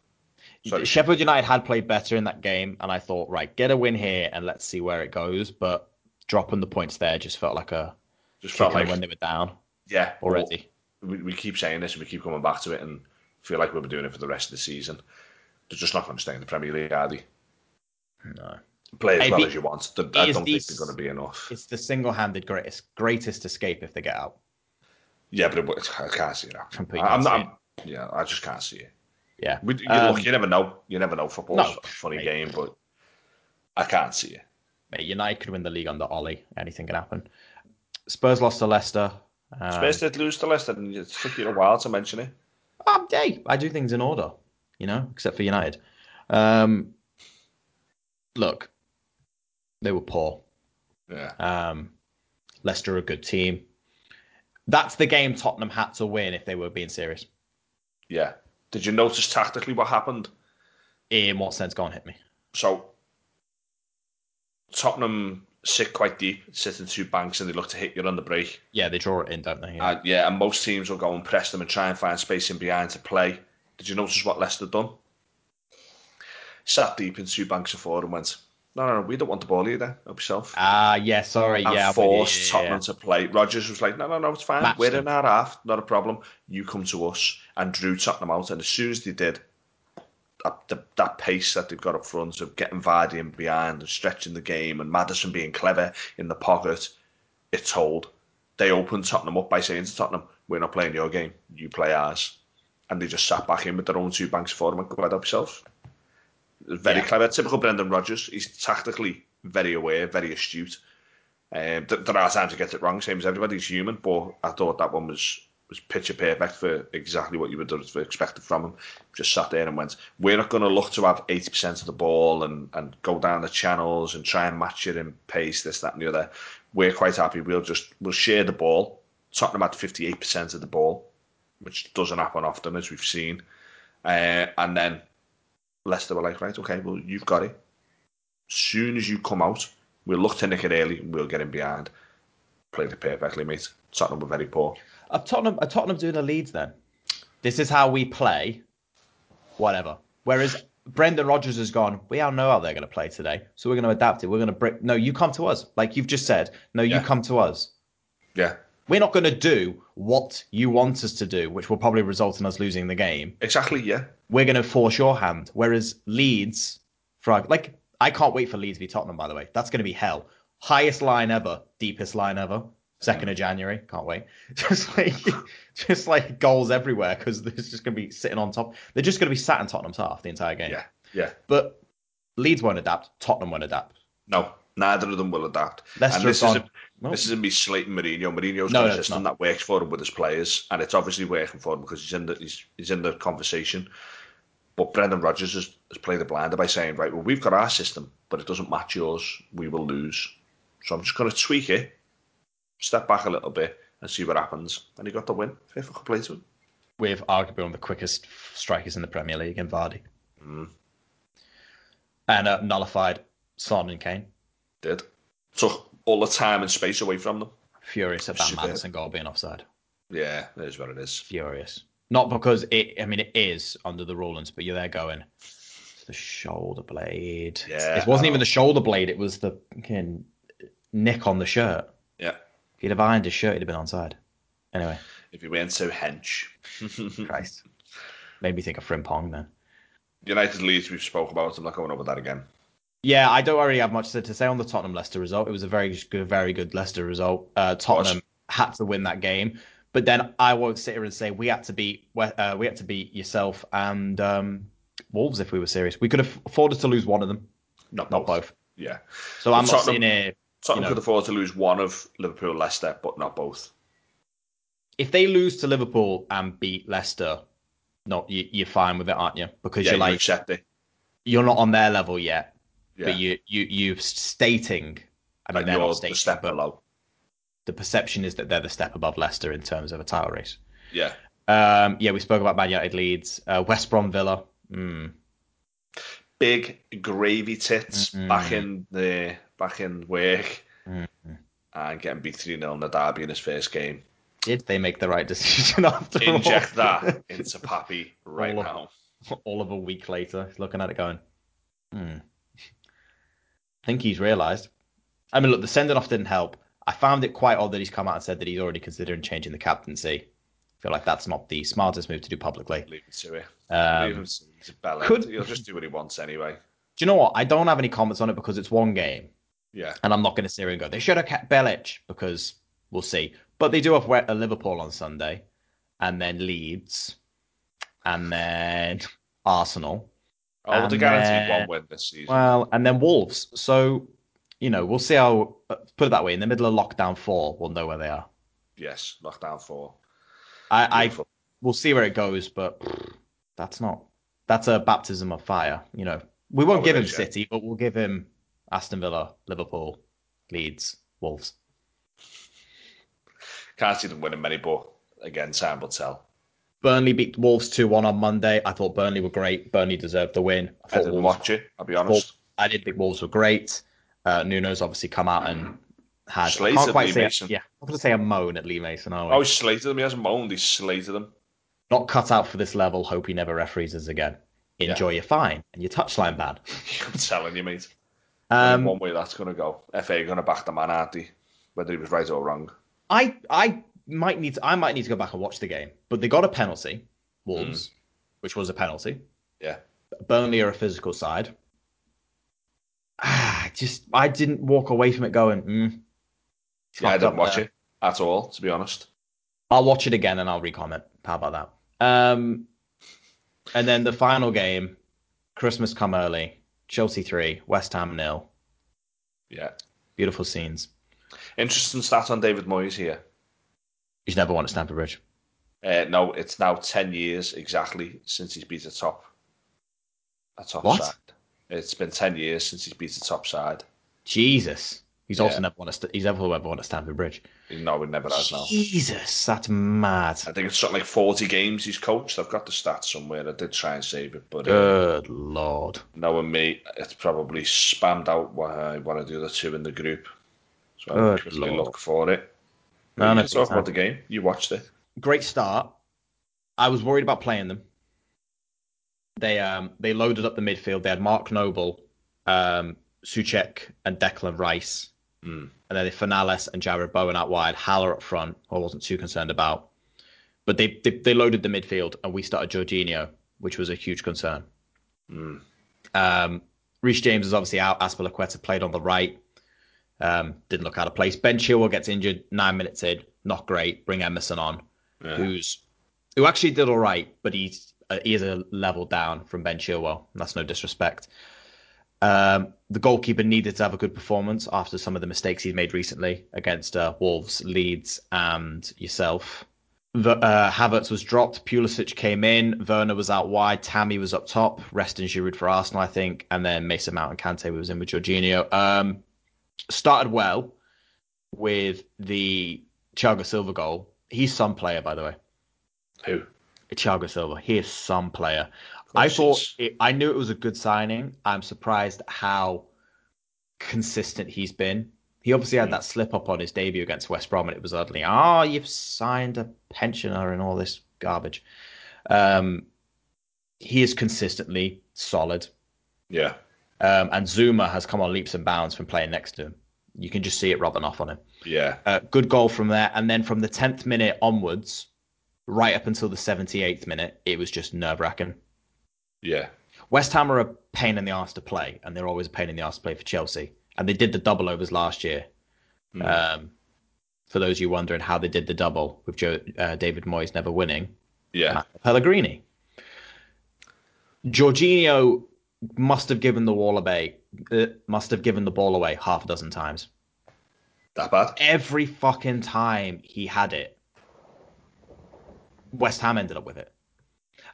Sorry. Sheffield United had played better in that game, and I thought, right, get a win here and let's see where it goes. But dropping the points there just felt like a Just felt like, when they were down yeah, already. we, we keep saying this and we keep coming back to it and feel like we'll be doing it for the rest of the season. They're just not going to stay in the Premier League, are they? No, Play as Hey, well the- as you want. I don't think they're going to be enough. it's the single-handed greatest greatest escape if they get out. Yeah, but it, I can't see it. Completely I'm can't I'm, yeah, I just can't see it. Yeah, We, you, Um, look, you never know. You never know. Football's No, a funny mate. game, but I can't see it. Mate, United could win the league under Ole. Anything can happen. Spurs lost to Leicester. Um, Spurs did lose to Leicester, and it took you a while to mention it. um, hey, I do things in order, you know, except for United. Um, look, they were poor. Yeah, Um, Leicester are a good team. That's the game Tottenham had to win if they were being serious. Yeah. Did you notice tactically what happened? In what sense? Go on, hit me. So Tottenham sit quite deep, sit in two banks, and they look to hit you on the break. Yeah, they draw it in, don't they? Yeah. Uh, yeah, and most teams will go and press them and try and find space in behind to play. Did you notice what Leicester done? Sat deep in two banks of four and went, no, no, no, we don't want the ball either. Help yourself. Ah, yeah, sorry, and yeah. forced yeah, Tottenham yeah. to play. Rodgers was like, no, no, no, it's fine. Matched We're them. in our half, not a problem. You come to us and drew Tottenham out. And as soon as they did, that, the, that pace that they've got up front of getting Vardy in behind and stretching the game and Maddison being clever in the pocket, it told. They opened Tottenham up by saying to Tottenham, we're not playing your game, you play ours. And they just sat back in with their own two banks for them and go ahead yourself. Very Yeah. clever. Typical Brendan Rodgers. He's tactically very aware, very astute. Um, th- there are times he gets it wrong, same as everybody. He's human, but I thought that one was was picture perfect for exactly what you would have expected from him. Just sat there and went, "We're not going to look to have eighty percent of the ball and and go down the channels and try and match it in pace, this, that, and the other. We're quite happy. We'll just we'll share the ball. Tottenham had fifty eight percent of the ball, which doesn't happen often, as we've seen. Uh, and then Leicester were like, right, okay, well you've got it. Soon as you come out, we'll look to nick it early and we'll get in behind. Played it perfectly, mate. Tottenham were very poor. Are Tottenham, are Tottenham doing the Leeds then? This is how we play. Whatever. Whereas Brendan Rodgers has gone, we all know how they're going to play today, so we're going to adapt it. We're going to break. No, you come to us. Like you've just said. No, you come to us. Yeah, We're not going to do what you want us to do, which will probably result in us losing the game. exactly. Yeah, We're going to force your hand. Whereas Leeds, for like, I can't wait for Leeds v Tottenham. By the way, that's going to be hell. Highest line ever, deepest line ever. Second of January, can't wait. Just like, just like goals everywhere because they're just going to be sitting on top. They're just going to be sat in Tottenham's half the entire game. yeah, yeah. But Leeds won't adapt. Tottenham won't adapt. No, neither of them will adapt. Leicester and this gone- No. this isn't me slating Mourinho. Mourinho's No, got a system that works for him with his players, and it's obviously working for him because he's in the he's, he's in the conversation. But Brendan Rodgers has, has played the blinder by saying, right, well, we've got our system, but it doesn't match yours. We will lose. So I'm just going to tweak it, step back a little bit, and see what happens. And he got the win. Fair fucking play to him. With arguably one of the quickest strikers in the Premier League in Vardy. Mm. And uh, nullified Son and Kane. Did. Took all the time and space away from them. Furious that Superb. Maddison goal being offside. Yeah, it is what it is. Furious. Not because it, I mean, it is under the rulings, but you're there going, it's the shoulder blade. Yeah, It wasn't even the shoulder blade, it was the nick on the shirt. Yeah. If he'd have ironed his shirt, he'd have been onside. Anyway, If he weren't so hench. Christ. Made me think of Frimpong then. United Leeds, we've spoke about. I'm not going over that again. Yeah, I don't really have much to to say on the Tottenham Leicester result. It was a very good, very good Leicester result. Uh, Tottenham had to win that game, but then I won't sit here and say we had to beat we- uh, we had to beat yourself and um, Wolves if we were serious. We could have afforded to lose one of them, Not, not both. Yeah. So I'm not Tottenham- sitting here. Tottenham You know. could afford to lose one of Liverpool, Leicester, but not both. If they lose to Liverpool and beat Leicester, no, you, you're fine with it, aren't you? Because Yeah, you're you like it. you're not on their level yet, Yeah. but you you you're stating. I mean, and they're not the step below. the perception is that they're the step above Leicester in terms of a title race. Yeah. Um, yeah, we spoke about Man United Leeds, uh, West Brom Villa. Mm. Big gravy tits Mhm. back in the back in work Mhm. and getting beat 3 0 in the derby in his first game. Did they make the right decision after all? Inject that into Pappy right All of- now. all of a week later, he's looking at it going, hmm. I think he's realised. I mean, look, the sending off didn't help. I found it quite odd that he's come out and said that he's already considering changing the captaincy. Feel like that's not the smartest move to do publicly. Leave it to it. Um, Leave him to could- He'll just do what he wants anyway. do you know what? I don't have any comments on it because it's one game. Yeah. And I'm not going to sit here and go, they should have kept Bilić because we'll see. But they do have Wet- uh, Liverpool on Sunday, and then Leeds, and then Arsenal. Oh, well, they guaranteed one win this season. Well, and then Wolves. So, you know, we'll see how. uh, Put it that way, in the middle of lockdown four, we'll know where they are. yes, lockdown four. I, I we'll see where it goes, but that's not. That's a baptism of fire. You know, we won't Oh, give him. City, but we'll give him Aston Villa, Liverpool, Leeds, Wolves. Can't see them winning many, but again, time will tell. Burnley beat Wolves 2 1 on Monday. I thought Burnley were great. Burnley deserved the win. I, I didn't Wolves, watch it. I'll be honest. I did think Wolves were great. Uh, Nuno's obviously come out and had. Slated I can't quite Lee say, Mason. Yeah, I'm going to say a moan at Lee Mason, are we? Oh, he slated them. He hasn't moaned. He slated them. Not cut out for this level. Hope he never referees us again. Enjoy your fine and your touchline ban. I'm telling you, mate. Um, One way that's going to go. FA are going to back the man, aren't they? Whether he was right or wrong. I I might need to I might need to go back and watch the game, but they got a penalty, Wolves, which was a penalty. Yeah. Burnley are a physical side. Ah, just I didn't walk away from it going. Mm, Yeah, I didn't watch there. it at all, to be honest. I'll watch it again and I'll recomment. How about that? Um, and then the final game, Christmas come early. Chelsea three, West Ham nil. Yeah. Beautiful scenes. Interesting stat on David Moyes here. He's never won at Stamford Bridge. Uh, no, it's now 10 years exactly since he's beat a top, a top What? side. It's been 10 years since he's beat a top side. Jesus. He's also never won St- he's ever ever won a Stamford Bridge. No, he never has now. Jesus, that's mad. I think it's something like 40 games he's coached. I've got the stats somewhere. I did try and save it, but uh, Good lord. knowing me, it's probably spammed out what I want to do the two in the group. So I'm quickly Lord. look for it. No, no, talk about the game. You watched it. Great start. I was worried about playing them. They um they loaded up the midfield. They had Mark Noble, um, Souček, and Declan Rice. Mm. And then they Fornals and Jarrod Bowen out wide, Haller up front, who I wasn't too concerned about. But they, they they loaded the midfield and we started Jorginho, which was a huge concern. Mm. Um, Reece James is obviously out. Azpilicueta played on the right. Um, didn't look out of place. Ben Chilwell gets injured nine minutes in. Not great. Bring Emerson on, Yeah. who's who actually did all right, but he's uh, he is a level down from Ben Chilwell. That's no disrespect. Um, the goalkeeper needed to have a good performance after some of the mistakes he'd made recently against uh, Wolves, Leeds, and yourself. The, uh, Havertz was dropped. Pulisic came in. Werner was out wide. Tammy was up top. Resting Giroud for Arsenal, I think. And then Mason Mount and Kante was in with Jorginho. Um, started well with the Thiago Silva goal. He's some player, by the way. Who? Thiago Silva. He is some player. I thought it, I knew it was a good signing. I'm surprised how consistent he's been. He obviously had Mm. that slip up on his debut against West Brom, and it was utterly, oh, you've signed a pensioner and all this garbage. Um, he is consistently solid, Yeah. um, and Zouma has come on leaps and bounds from playing next to him. You can just see it rubbing off on him. Yeah. Uh, good goal from there, and then from the 10th minute onwards, right up until the 78th minute, it was just nerve wracking. Yeah. West Ham are a pain in the ass to play, and they're always a pain in the ass to play for Chelsea. And they did the double overs last year. Mm. Um, for those of you wondering how they did the double with Joe, uh, David Moyes never winning, Yeah. Matt Pellegrini. Jorginho must have given the wall away. Uh, must have given the ball away half a dozen times. That bad? Every fucking time he had it, West Ham ended up with it.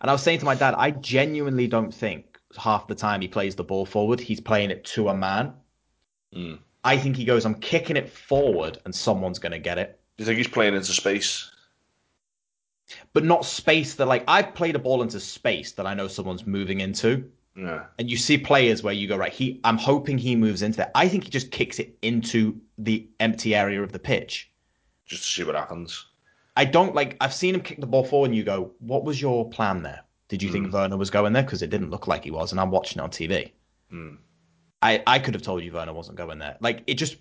And I was saying to my dad, I genuinely don't think half the time he plays the ball forward, he's playing it to a man. Mm. I think he goes, I'm kicking it forward and someone's going to get it. Do you think he's playing into space? But not space that, like, I've played a ball into space that I know someone's moving into. Yeah. And you see players where you go, right, he, I'm hoping he moves into that. I think he just kicks it into the empty area of the pitch. Just to see what happens. I don't like. I've seen him kick the ball forward, and you go, "What was your plan there? Did you think Werner was going there? Because it didn't look like he was, and I'm watching it on TV. Mm. I I could have told you Werner wasn't going there. Like it just,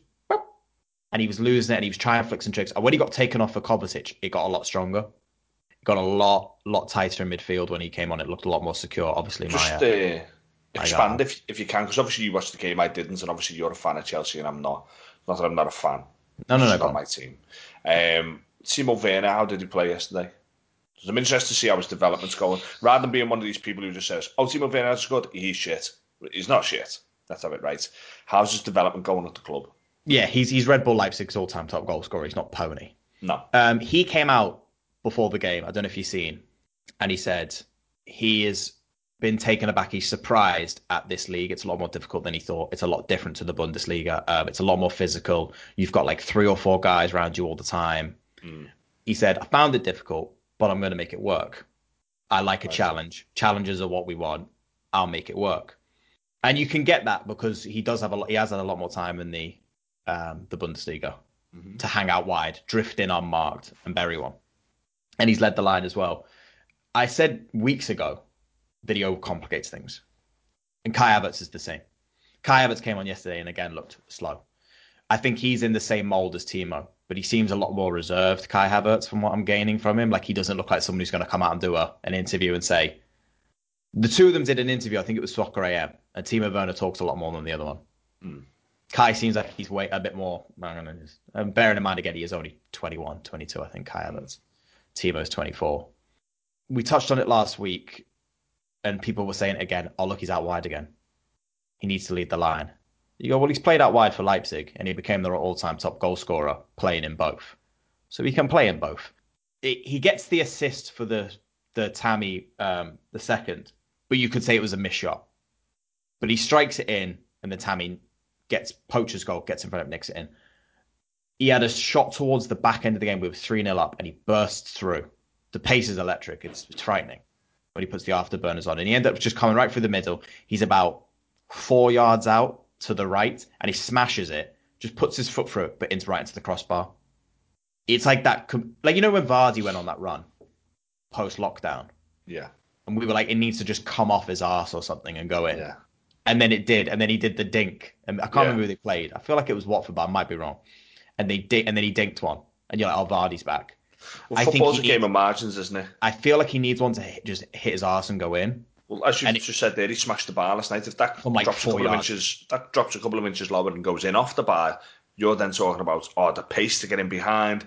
and he was losing it, and he was trying flicks and tricks. And when he got taken off for Kovacic, it got a lot stronger. It got a lot lot tighter in midfield when he came on. It looked a lot more secure. Obviously, Just my uh, expand if if you can, because obviously you watched the game, I didn't, and obviously you're a fan of Chelsea, and I'm not. Not that I'm not a fan. no no no. It's not on. my team. Um, Timo Werner, how did he play yesterday? So I'm interested to see how his development's going. Rather than being one of these people who just says, "Oh, Timo Werner's good," he's shit. He's not shit. Let's have it right. How's his development going at the club? Yeah, he's he's Red Bull Leipzig's all time top goal scorer. He's not pony. No. Um, he came out before the game. I don't know if you've seen, and he said he has been taken aback. He's surprised at this league. It's a lot more difficult than he thought. It's a lot different to the Bundesliga. Um, it's a lot more physical. You've got like three or four guys around you all the time. Mm. He said, I found it difficult, but I'm going to make it work. I like a challenge. Challenges are what we want. I'll make it work. And you can get that because he does have a lot, he has had a lot more time in the um, the Bundesliga Mhm. to hang out wide, drift in unmarked, and bury one. And he's led the line as well. I said weeks ago video complicates things. And Kai Havertz is the same. Kai Havertz came on yesterday and again looked slow. I think he's in the same mold as Timo, but he seems a lot more reserved, Kai Havertz, from what I'm gaining from him. Like he doesn't look like somebody who's going to come out and do a, an interview and say, the two of them did an interview, I think it was Soccer AM, and Timo Werner talks a lot more than the other one. Hmm. Kai seems like he's way a bit more. I don't know. Um, bearing in mind again, he is only 21, 22, I think. Kai Havertz. Timo's 24. We touched on it last week, and people were saying it again. Oh, look, he's out wide again. He needs to lead the line. You go, well, he's played out wide for Leipzig, and he became their all-time top goal scorer playing in both. So he can play in both. It, he gets the assist for the the Tammy um, the second, but you could say it was a miss shot. But he strikes it in, and the Tammy gets Poacher's goal, gets in front of, nicks it in. He had a shot towards the back end of the game. Were 3 0 up, and he bursts through. The pace is electric. It's, it's frightening when he puts the afterburners on. And he ended up just coming right through the middle. He's about four yards out to the right, and he smashes it, just puts his foot through it, but into right into the crossbar. It's like that, like, you know, when Vardy went on that run post lockdown, Yeah, and we were like, it needs to just come off his ass or something and go in. yeah. And then it did, and then he did the dink. And I can't Yeah. remember who they played. I feel like it was Watford, but I might be wrong. And they did, and then he dinked one, and you're like, oh, Vardy's back. Well, I think football's he a game of margins, isn't it? I feel like he needs one to hit, just hit his arse and go in. Well, as you And it- just said there, he smashed the bar last night. If that like, drops a couple of inches, that drops a couple of inches lower and goes in off the bar. You're then talking about oh the pace to get in behind.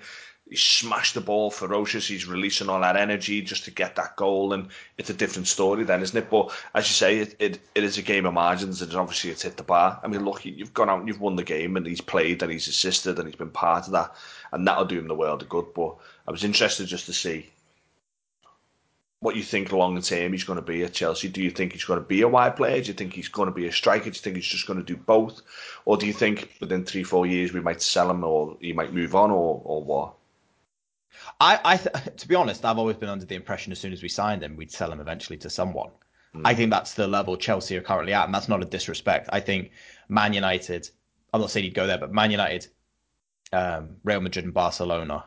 He smashed the ball ferocious. He's releasing all that energy just to get that goal, and it's a different story then, isn't it? But as you say, it, it, it is a game of margins, and obviously it's hit the bar. I mean, look, you've gone out and you've won the game, and he's played, and he's assisted, and he's been part of that, and that'll do him the world of good. But I was interested just to see what you think long term he's going to be at Chelsea. Do you think he's going to be a wide player? Do you think he's going to be a striker? Do you think he's just going to do both? Or do you think within three, four years we might sell him or he might move on or, or what? I, I th- to be honest, I've always been under the impression as soon as we signed him, we'd sell him eventually to someone. I think that's the level Chelsea are currently at, and that's not a disrespect. I think Man United, I'm not saying he'd go there, but Man United, um, Real Madrid, and Barcelona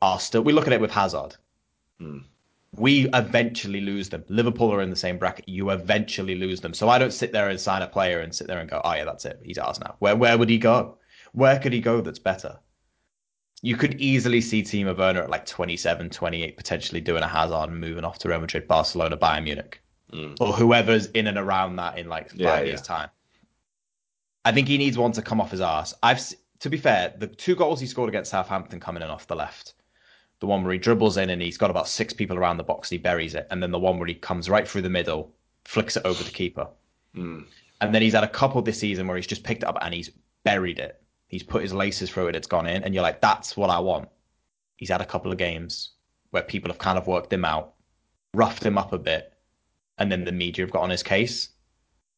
are still. We look at it with Hazard. Hmm. We eventually lose them. Liverpool are in the same bracket. You eventually lose them. So I don't sit there and sign a player and sit there and go, "Oh yeah, that's it. He's ours now." Where where would he go? Where could he go that's better? You could easily see Timo Werner at like 27, 28, potentially doing a Hazard and moving off to Real Madrid, Barcelona, Bayern Munich, mm. or whoever's in and around that in like five Yeah, years' yeah. time. I think he needs one to come off his arse. I've, to be fair, the two goals he scored against Southampton coming in off the left, the one where he dribbles in and he's got about six people around the box, and he buries it, and then the one where he comes right through the middle, flicks it over the keeper. Mm. And then he's had a couple this season where he's just picked it up and he's buried it. He's put his laces through it, it's gone in, and you're like, that's what I want. He's had a couple of games where people have kind of worked him out, roughed him up a bit, and then the media have got on his case.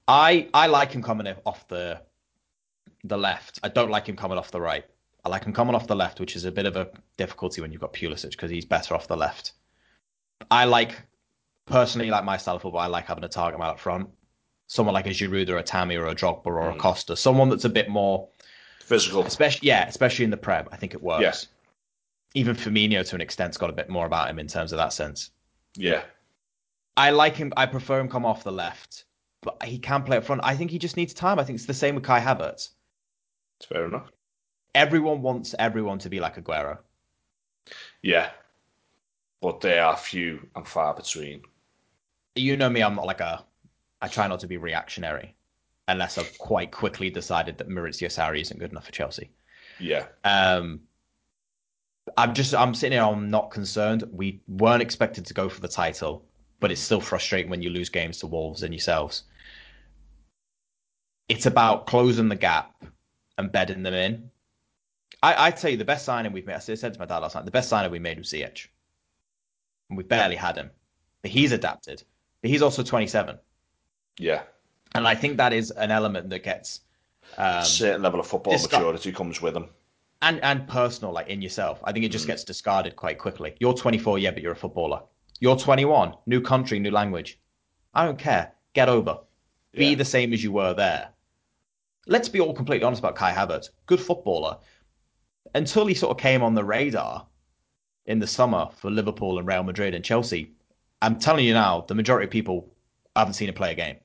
I I like him coming off the the left. I don't like him coming off the right. I like him coming off the left, which is a bit of a difficulty when you've got Pulisic because he's better off the left. I like personally like my style of football. I like having a target man up front, someone like a Giroud or a Tammy or a Drogba or a mm. Costa, someone that's a bit more Physical. especially yeah, especially in the Prem. I think it works. Yeah. Even Firmino to an extent's got a bit more about him in terms of that sense. Yeah. I like him. I prefer him come off the left, but he can play up front. I think he just needs time. I think it's the same with Kai Havertz. It's fair enough. Everyone wants everyone to be like Aguero. Yeah. But they are few and far between. You know me. I'm not like a. I try not to be reactionary, unless I've quite quickly decided that Maurizio Sarri isn't good enough for Chelsea. Yeah. Um, I'm just I'm sitting here. I'm not concerned. We weren't expected to go for the title, but it's still frustrating when you lose games to Wolves and yourselves. It's about closing the gap and bedding them in. I, I'd say the best signing we've made. I said to my dad last night, the best signing we made was Ziyech. And we barely had him, but he's adapted. But he's also 27, Yeah. and I think that is an element that gets. Um, A certain level of football maturity comes with him. and and personal, like in yourself. I think it just gets discarded quite quickly. You're 24, yeah, but you're a footballer. You're 21, new country, new language. I don't care. Get over. Be Yeah. the same as you were there. Let's be all completely honest about Kai Havertz. Good footballer. Until he sort of came on the radar in the summer for Liverpool and Real Madrid and Chelsea, I'm telling you now, the majority of people haven't seen him play a game.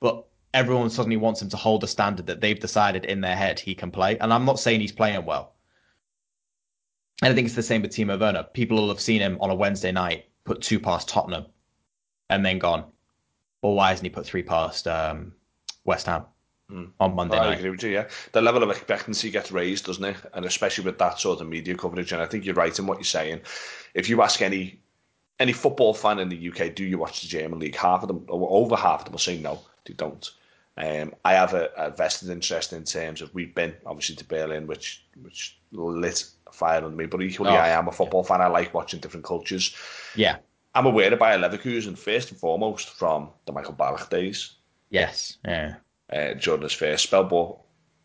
But everyone suddenly wants him to hold a standard that they've decided in their head he can play. And I'm not saying he's playing well. And I think it's the same with Timo Werner. People will have seen him on a Wednesday night put two past Tottenham and then gone, well, why hasn't he put three past um, West Ham on Monday I night? agree with you, yeah. The level of expectancy gets raised, doesn't it? And especially with that sort of media coverage. And I think you're right in what you're saying. If you ask any any football fan in the UK, do you watch the German league? Half of them, or over half of them, will say no, they don't. Um, I have a, a vested interest in terms of we've been obviously to Berlin, which which lit a fire on me. But equally, Oh, I am a football fan. I like watching different cultures. Yeah. I'm aware of Bayer Leverkusen first and foremost from the Michael Ballack days Yes. Yeah. Uh, during his first spell, but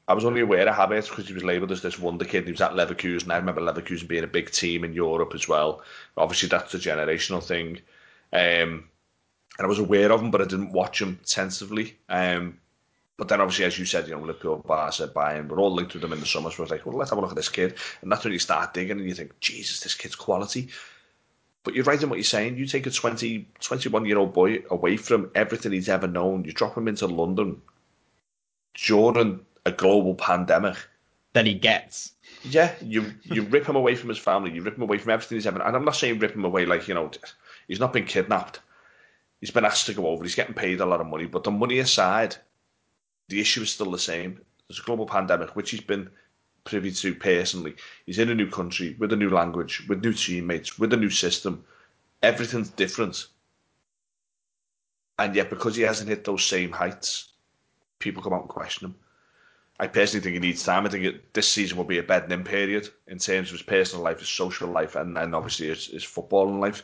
I was only aware of Havertz because he was labelled as this wonder kid. He was at Leverkusen. And I remember Leverkusen being a big team in Europe as well. Obviously, that's a generational thing. Um, and I was aware of him, but I didn't watch him intensively. Um, but then, obviously, as you said, you know, Liverpool, Barca, Bayern, we're all linked with them in the summer. So I was like, well, let's have a look at this kid. And that's when you start digging and you think, Jesus, this kid's quality. But you're right in what you're saying. You take a 20, 21 year old boy away from everything he's ever known, you drop him into London during a global pandemic. That he gets. Yeah, you you rip him away from his family, you rip him away from everything he's ever. And I'm not saying rip him away like you know, he's not been kidnapped. He's been asked to go over. He's getting paid a lot of money, but the money aside, the issue is still the same. There's a global pandemic, which he's been privy to personally. He's in a new country with a new language, with new teammates, with a new system. Everything's different, and yet because he hasn't hit those same heights, people come out and question him. I personally think he needs time. I think it, this season will be a bedding in period in terms of his personal life, his social life, and then obviously his, his footballing life.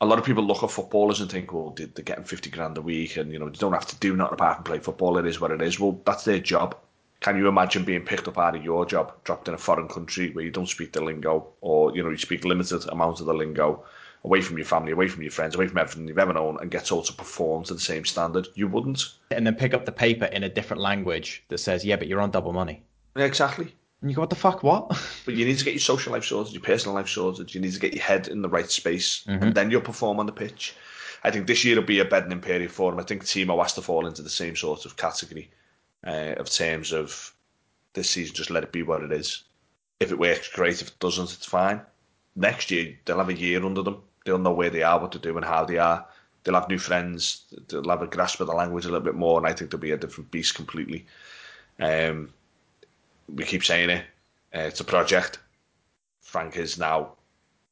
A lot of people look at footballers and think, well, they- they're getting 50 grand a week and, you know, they don't have to do nothing apart from play football. It is what it is. Well, that's their job. Can you imagine being picked up out of your job, dropped in a foreign country where you don't speak the lingo or, you know, you speak limited amount of the lingo, away from your family, away from your friends, away from everything you've ever known and get told to perform to the same standard? You wouldn't. And then pick up the paper in a different language that says, yeah, but you're on double money. Yeah, exactly. And you go, what the fuck? What? But you need to get your social life sorted, your personal life sorted. You need to get your head in the right space, and then you'll perform on the pitch. I think this year will be a bedding in period for him. I think Timo has to fall into the same sort of category uh, of terms of this season. Just let it be what it is. If it works, great. If it doesn't, it's fine. Next year they'll have a year under them. They'll know where they are, what to do, and how they are. They'll have new friends. They'll have a grasp of the language a little bit more, and I think they'll be a different beast completely. Um, we keep saying it. Uh, it's a project. Frank is now,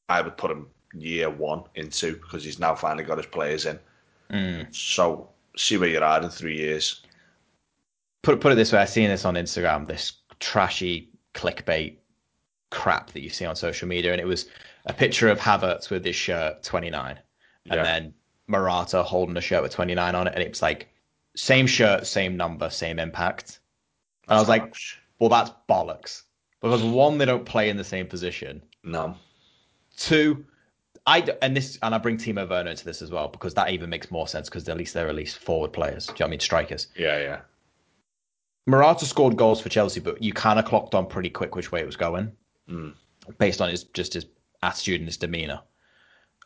I would put him year one into because he's now finally got his players in. So see where you're at in three years. put put it this way, I've seen this on Instagram, this trashy clickbait crap that you see on social media, and it was a picture of Havertz with his shirt 29, and Yeah. then Morata holding a shirt with 29 on it, and it was like same shirt, same number, same impact. And I was like, well, that's bollocks. Because one, they don't play in the same position. no, Two, I and this and I bring Timo Werner into this as well because that even makes more sense because at least they're at least forward players. Do you know what I mean? Strikers. yeah, yeah, Morata scored goals for Chelsea, but you kind of clocked on pretty quick which way it was going, hmm. based on his just his attitude and his demeanor.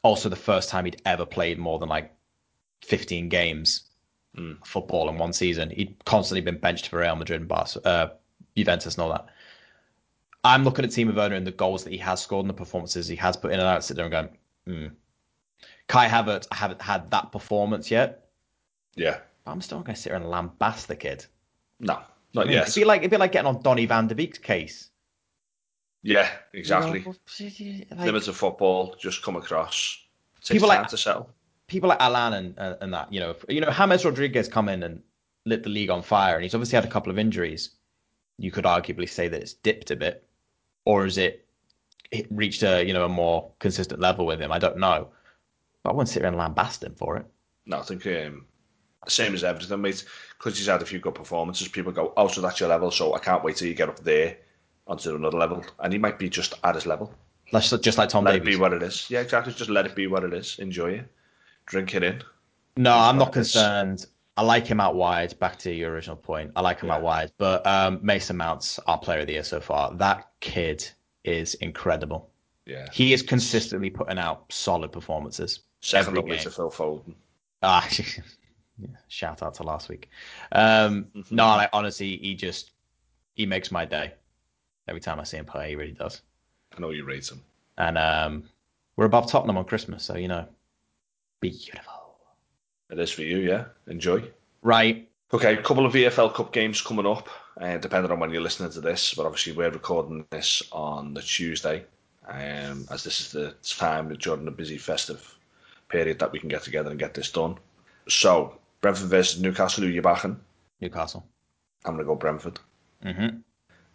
Also, the first time he'd ever played more than like 15 games football in one season. He'd constantly been benched for Real Madrid and Barca, uh, Juventus and all that. I'm looking at Timo Werner and the goals that he has scored and the performances he has put in and out. Sit there and going, hmm. Kai Havertz, I haven't had that performance yet. yeah. But I'm still going to sit here and lambast the kid. No, not I mean, yet. It'd be like it'd be like getting on Donny Van de Beek's case. Yeah, exactly. You know, like, Limited football just come across. Takes People time like- to settle. people like Allan and uh, and that, you know, you know, James Rodriguez come in and lit the league on fire, and he's obviously had a couple of injuries. You could arguably say that it's dipped a bit, or is it, it reached a you know a more consistent level with him? I don't know, but I wouldn't sit there and lambast him for it. No, I think um, same as everything, mate. Because he's had a few good performances, people go, "Oh, so that's your level." So I can't wait till you get up there. Onto another level, and he might be just at his level. Let's just like Tom Let Davies. it be what it is. Yeah, exactly. Just let it be what it is. Enjoy it. Drink it in. No, I'm not concerned. I like him out wide. Back to your original point, I like him Yeah. out wide. But um, Mason Mount's our player of the year so far. That kid is incredible. Yeah. He is consistently putting out solid performances. Second only to Phil Foden. Ah, shout out to last week. Um, Mhm. no, like, honestly, he just he makes my day every time I see him play. He really does. I know you rate him. And um, we're above Tottenham on Christmas, so you know, beautiful. It is for you, yeah. Enjoy. Right. Okay, a couple of EFL Cup games coming up, uh, depending on when you're listening to this. But obviously, we're recording this on the Tuesday, um, as this is the time during the busy festive period that we can get together and get this done. So, Brentford versus Newcastle, who you backing? Newcastle. I'm going to go Brentford. Mm-hmm.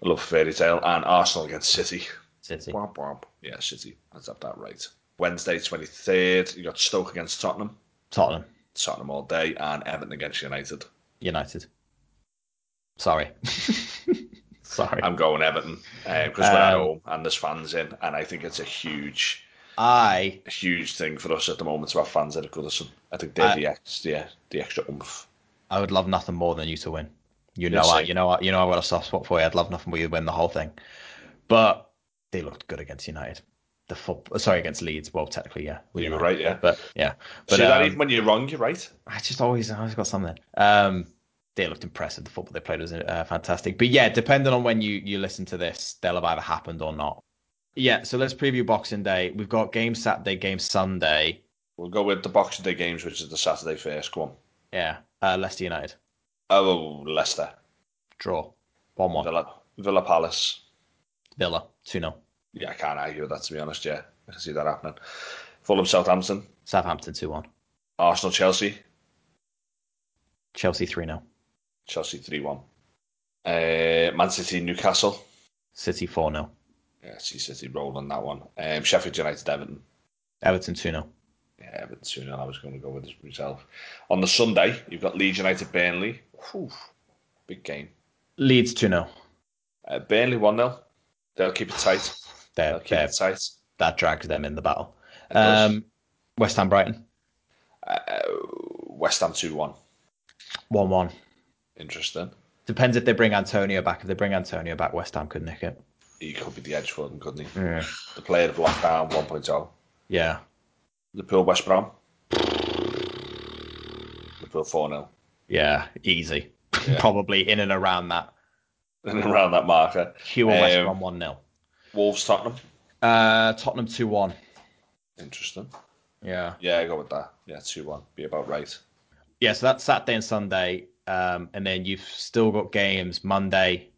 I love Fairy Tale. And Arsenal against City. City. Womp womp. Yeah, City. That's up that right. Wednesday, 23rd, you got Stoke against Tottenham. Tottenham. Tottenham all day. And Everton against United. United. Sorry. Sorry. I'm going Everton because we're at Um, home and there's fans in, and I think it's a huge, I a huge thing for us at the moment to have fans at Goodison. I think they're I- the extra, the extra oomph. I would love nothing more than you to win. You know, I, you know, I, you know, I got a soft spot for you. I'd love nothing more you to win the whole thing. But they looked good against United. The foot, sorry, against Leeds. Well, technically, yeah, we You were right, yeah. But yeah, but See that um, even when you're wrong, you're right. I just always, I always got something. Um, they looked impressive. The football they played was uh, fantastic. But yeah, depending on when you you listen to this, they'll have either happened or not. Yeah, so let's preview Boxing Day. We've got game Saturday, game Sunday. We'll go with the Boxing Day games, which is the Saturday first. one. on. Yeah, uh, Leicester United Oh, Leicester, draw one one. Villa, Villa Palace. Villa two 0 Yeah, I can't argue with that to be honest. Yeah, I can see that happening. Fulham, Southampton, Southampton two one. Arsenal, Chelsea, Chelsea three 0 Chelsea three one. Uh, Man City, Newcastle. City four 0 Yeah, see City roll on that one. Um, Sheffield United, Everton. Everton two 0 Yeah, but soon. I was going to go with this myself. On the Sunday, you've got Leeds United, Burnley. Whew, big game. Leeds two 0 Uh, Burnley one 0 They'll keep it tight. They're, They'll keep they're, it tight. that drags them in the battle. Um, West Ham Brighton Uh, West Ham two one. one one. Interesting. Depends if they bring Antonio back. If they bring Antonio back, West Ham could nick it. He could be the edge for them, couldn't he? Yeah. The player of lockdown 1.0. Yeah. Liverpool West Brom. Liverpool 4 0. Yeah. Easy. Yeah. Probably in and around that. And around that marker. Hugh and West Um, Brom 1 0. Wolves Tottenham. Uh, Tottenham 2 1. Interesting. Yeah. Yeah, I go with that. Yeah, 2 1. Be about right. Yeah, so that's Saturday and Sunday. Um, and then you've still got games Monday.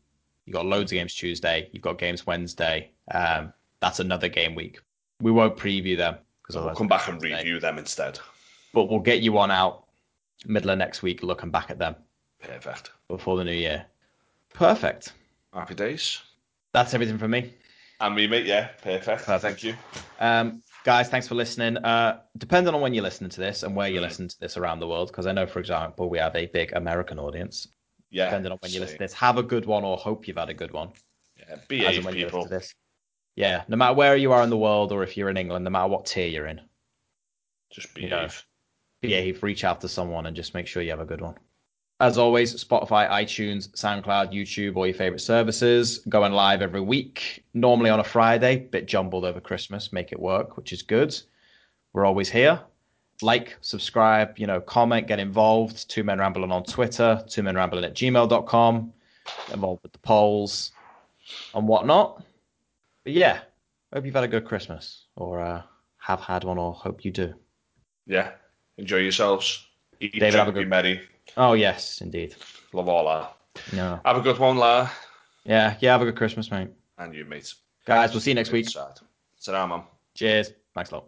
You've got loads of games Tuesday. You've got games Wednesday. Um, that's another game week. We won't preview them because So we'll come back and review them instead. But we'll get you on out middle of next week looking back at them Perfect. before the new year. Perfect. Happy days. That's everything from me. And me, mate, yeah, perfect. Perfect. Thank you. Um, guys, thanks for listening. Uh, depending on when you're listening to this and where you Mm. listen to this around the world, because I know, for example, we have a big American audience. Yeah. Depending on when you listen to this, have a good one or hope you've had a good one. Yeah, as when you people. Listen to this. Yeah, no matter where you are in the world or if you're in England, no matter what tier you're in, Just You behave. know. behave, reach out to someone and just make sure you have a good one. As always, Spotify, iTunes, SoundCloud, YouTube, all your favorite services. Going live every week, normally on a Friday, bit jumbled over Christmas, make it work, which is good. We're always here. Like, subscribe, you know, comment, get involved. Two Men Rambling on Twitter, two men rambling at gmail.com. Get involved with the polls and whatnot. But yeah, hope you've had a good Christmas or uh, have had one or hope you do. Yeah. Enjoy yourselves. Eat, David, have a be good- merry. Oh, yes, indeed. Love all that. No. Have a good one, La. Yeah, yeah, have a good Christmas, mate. And you, mate. Guys, we'll see you next week. Sad. Ta-ra, man. Cheers. Thanks a lot.